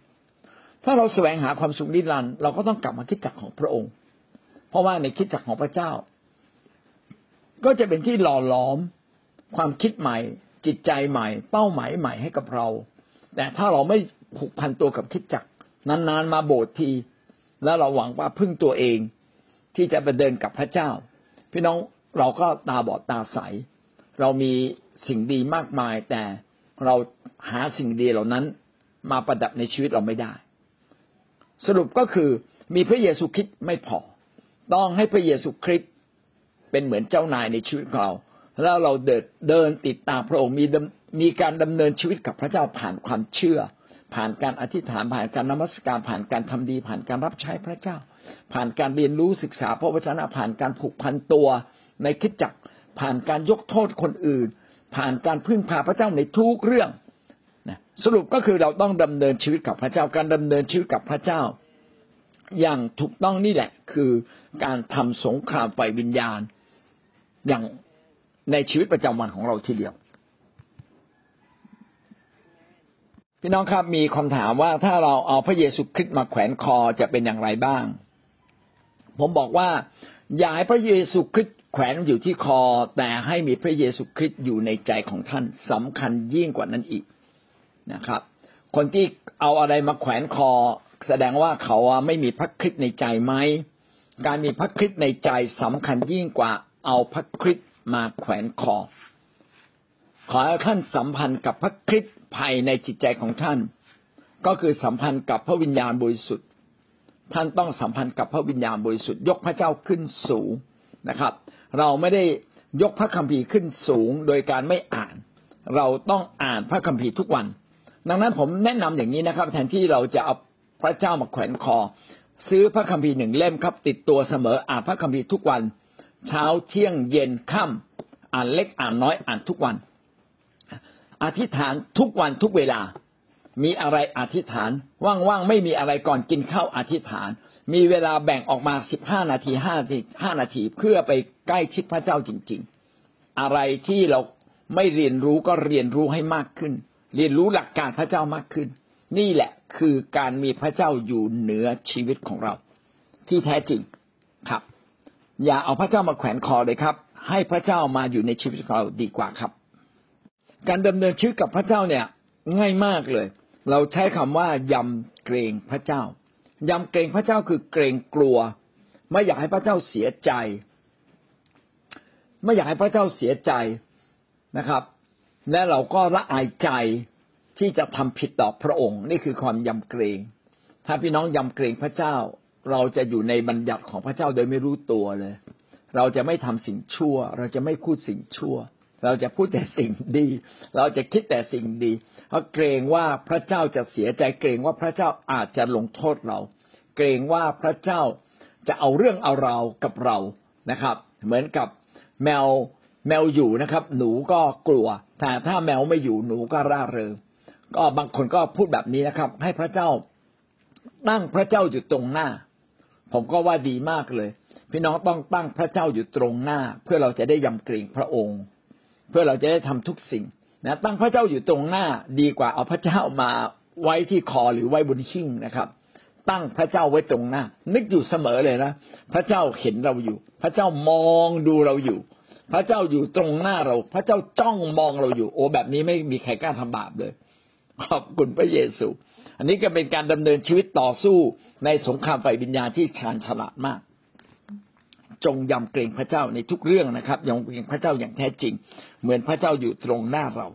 ถ้าเราแสวงหาความสุขนิรันดร์เราก็ต้องกลับมาคิดจักของพระองค์ เพราะว่าในคิดจักของพระเจ้า ก็จะเป็นที่หล่อหลอม ความคิดใหม่ จิตใจใหม่ เป้าหมายใหม่ให้กับเรา แต่ถ้าเราไม่ผูกพันตัวกับคิดจักนานๆมาโบสถ์ที แล้วเราหวังว่าพึ่งตัวเอง ที่จะไปเดินกับพระเจ้า พี่น้องเราก็ตาบอดตาใส เรามีสิ่งดีมากมาย แต่เราหาสิ่งดีเหล่านั้นมาประดับในชีวิตเราไม่ได้ สรุปก็คือมีพระเยซูคริสต์ไม่พอ ต้องให้พระเยซูคริสต์เป็นเหมือนเจ้านายในชีวิตเรา แล้วเราเดินเดินติดตามพระองค์มีมีการดำเนินชีวิตกับพระเจ้าผ่านความเชื่อ ผ่านการอธิษฐานผ่านการนมัสการผ่านการทำดี ผ่านการรับใช้พระเจ้า ผ่านการเรียนรู้ศึกษาพระวจนะผ่านการผูกพันตัวในคิดจักผ่านการยกโทษคนอื่น ผ่านการพึ่งพาพระเจ้าในทุกเรื่องนะสรุปก็คือเราต้องดำเนินชีวิตกับพระเจ้าการดำเนินชีวิตกับพระเจ้า อย่างถูกต้องนี่แหละ คือการทำสงครามไฟวิญญาณ อย่าง ในชีวิตประจำวันของเราทีเดียว พี่น้องครับมีคำถามว่าถ้าเราเอาพระเยซูคริสต์มาแขวนคอจะเป็นอย่างไรบ้าง ผมบอกว่าอย่าให้พระเยซูคริสต์แขวนอยู่ที่คอ แต่ให้มีพระเยซูคริสต์อยู่ในใจของท่านสำคัญยิ่งกว่านั้นอีกนะครับ คนที่เอาอะไรมาแขวนคอ แสดงว่าเขาไม่มีพระคริสต์ในใจไหมการมีพระคริสต์ในใจสำคัญยิ่งกว่าเอาพระคริสต์ มาแขวนคอ ขอให้ท่านสัมพันธ์กับพระคริสต์ภายในจิตใจของท่าน ก็คือสัมพันธ์กับพระวิญญาณบริสุทธิ์ ท่านต้องสัมพันธ์กับพระวิญญาณบริสุทธิ์ยกพระเจ้าขึ้นสูงนะครับ เราไม่ได้ยกพระคัมภีร์ขึ้นสูงโดยการไม่อ่าน เราต้องอ่านพระคัมภีร์ทุกวัน ดังนั้นผมแนะนำอย่างนี้นะครับ แทนที่เราจะเอาพระเจ้ามาแขวนคอ ซื้อพระคัมภีร์หนึ่งเล่มครับ ติดตัวเสมออ่านพระคัมภีร์ทุกวัน เช้าเที่ยงเย็นค่ำอ่านเล็กอ่านน้อยอ่านทุกวัน อธิษฐานทุกวันทุกเวลา มีอะไรอธิษฐานว่างๆไม่มีอะไรก่อนกินข้าวอธิษฐาน มีเวลาแบ่งออกมาสิบห้านาทีห้านาทีห้านาทีเพื่อไปใกล้ชิดพระเจ้าจริง ๆ อะไรที่เราไม่เรียนรู้ก็เรียนรู้ให้มากขึ้น เรียนรู้หลักการพระเจ้ามากขึ้น นี่แหละคือการมีพระเจ้าอยู่เหนือชีวิตของเรา ที่แท้จริงครับ อย่าเอาพระเจ้ามาแขวนคอเลยครับ ให้พระเจ้ามาอยู่ในชีวิตเราดีกว่าครับ การดำเนินชีวิตกับพระเจ้าเนี่ยง่ายมากเลย เราใช้คำว่ายำเกรงพระเจ้ายำเกรงพระเจ้าคือเกรงกลัว ไม่อยากให้พระเจ้าเสียใจ ไม่อยากให้พระเจ้าเสียใจนะครับ และเราก็ละอายใจที่จะทำผิดต่อพระองค์ นี่คือความยำเกรง ถ้าพี่น้องยำเกรงพระเจ้า เราจะอยู่ในบัญญัติของพระเจ้าโดยไม่รู้ตัวเลย เราจะไม่ทำสิ่งชั่ว เราจะไม่พูดสิ่งชั่ว เราจะพูดแต่สิ่งดี เราจะคิดแต่สิ่งดี เพราะเกรงว่าพระเจ้าจะเสียใจ เกรงว่าพระเจ้าอาจจะลงโทษเรา เกรงว่าพระเจ้าจะเอาเรื่องเอาเรากับเรานะครับ เหมือนกับแมวแมวอยู่นะครับ หนูก็กลัว แต่ถ้าแมวไม่อยู่หนูก็ร่าเริง ก็บางคนก็พูดแบบนี้นะครับ ให้พระเจ้าตั้งพระเจ้าอยู่ตรงหน้า ผมก็ว่าดีมากเลย พี่น้องต้องตั้งพระเจ้าอยู่ตรงหน้า เพื่อเราจะได้ยำเกรงพระองค์ เพื่อเราจะได้ทำทุกสิ่งนะตั้งพระเจ้าอยู่ตรงหน้าดีกว่าเอาพระเจ้ามาไว้ที่คอหรือไว้บนหิ้งนะครับ ตั้งพระเจ้าไว้ตรงหน้า นึกอยู่เสมอเลยนะพระเจ้าเห็นเราอยู่ พระเจ้ามองดูเราอยู่ พระเจ้าอยู่ตรงหน้าเรา พระเจ้าจ้องมองเราอยู่ โอ้แบบนี้ไม่มีใครกล้าทำบาปเลย ขอบคุณพระเยซู อันนี้ก็เป็นการดำเนินชีวิตต่อสู้ ในสงครามไฟวิญญาณที่ชาญฉลาดมาก จงยำเกรงพระเจ้าในทุกเรื่องนะครับยำเกรงพระเจ้าอย่างแท้จริง เหมือนพระเจ้าอยู่ตรงหน้าเรา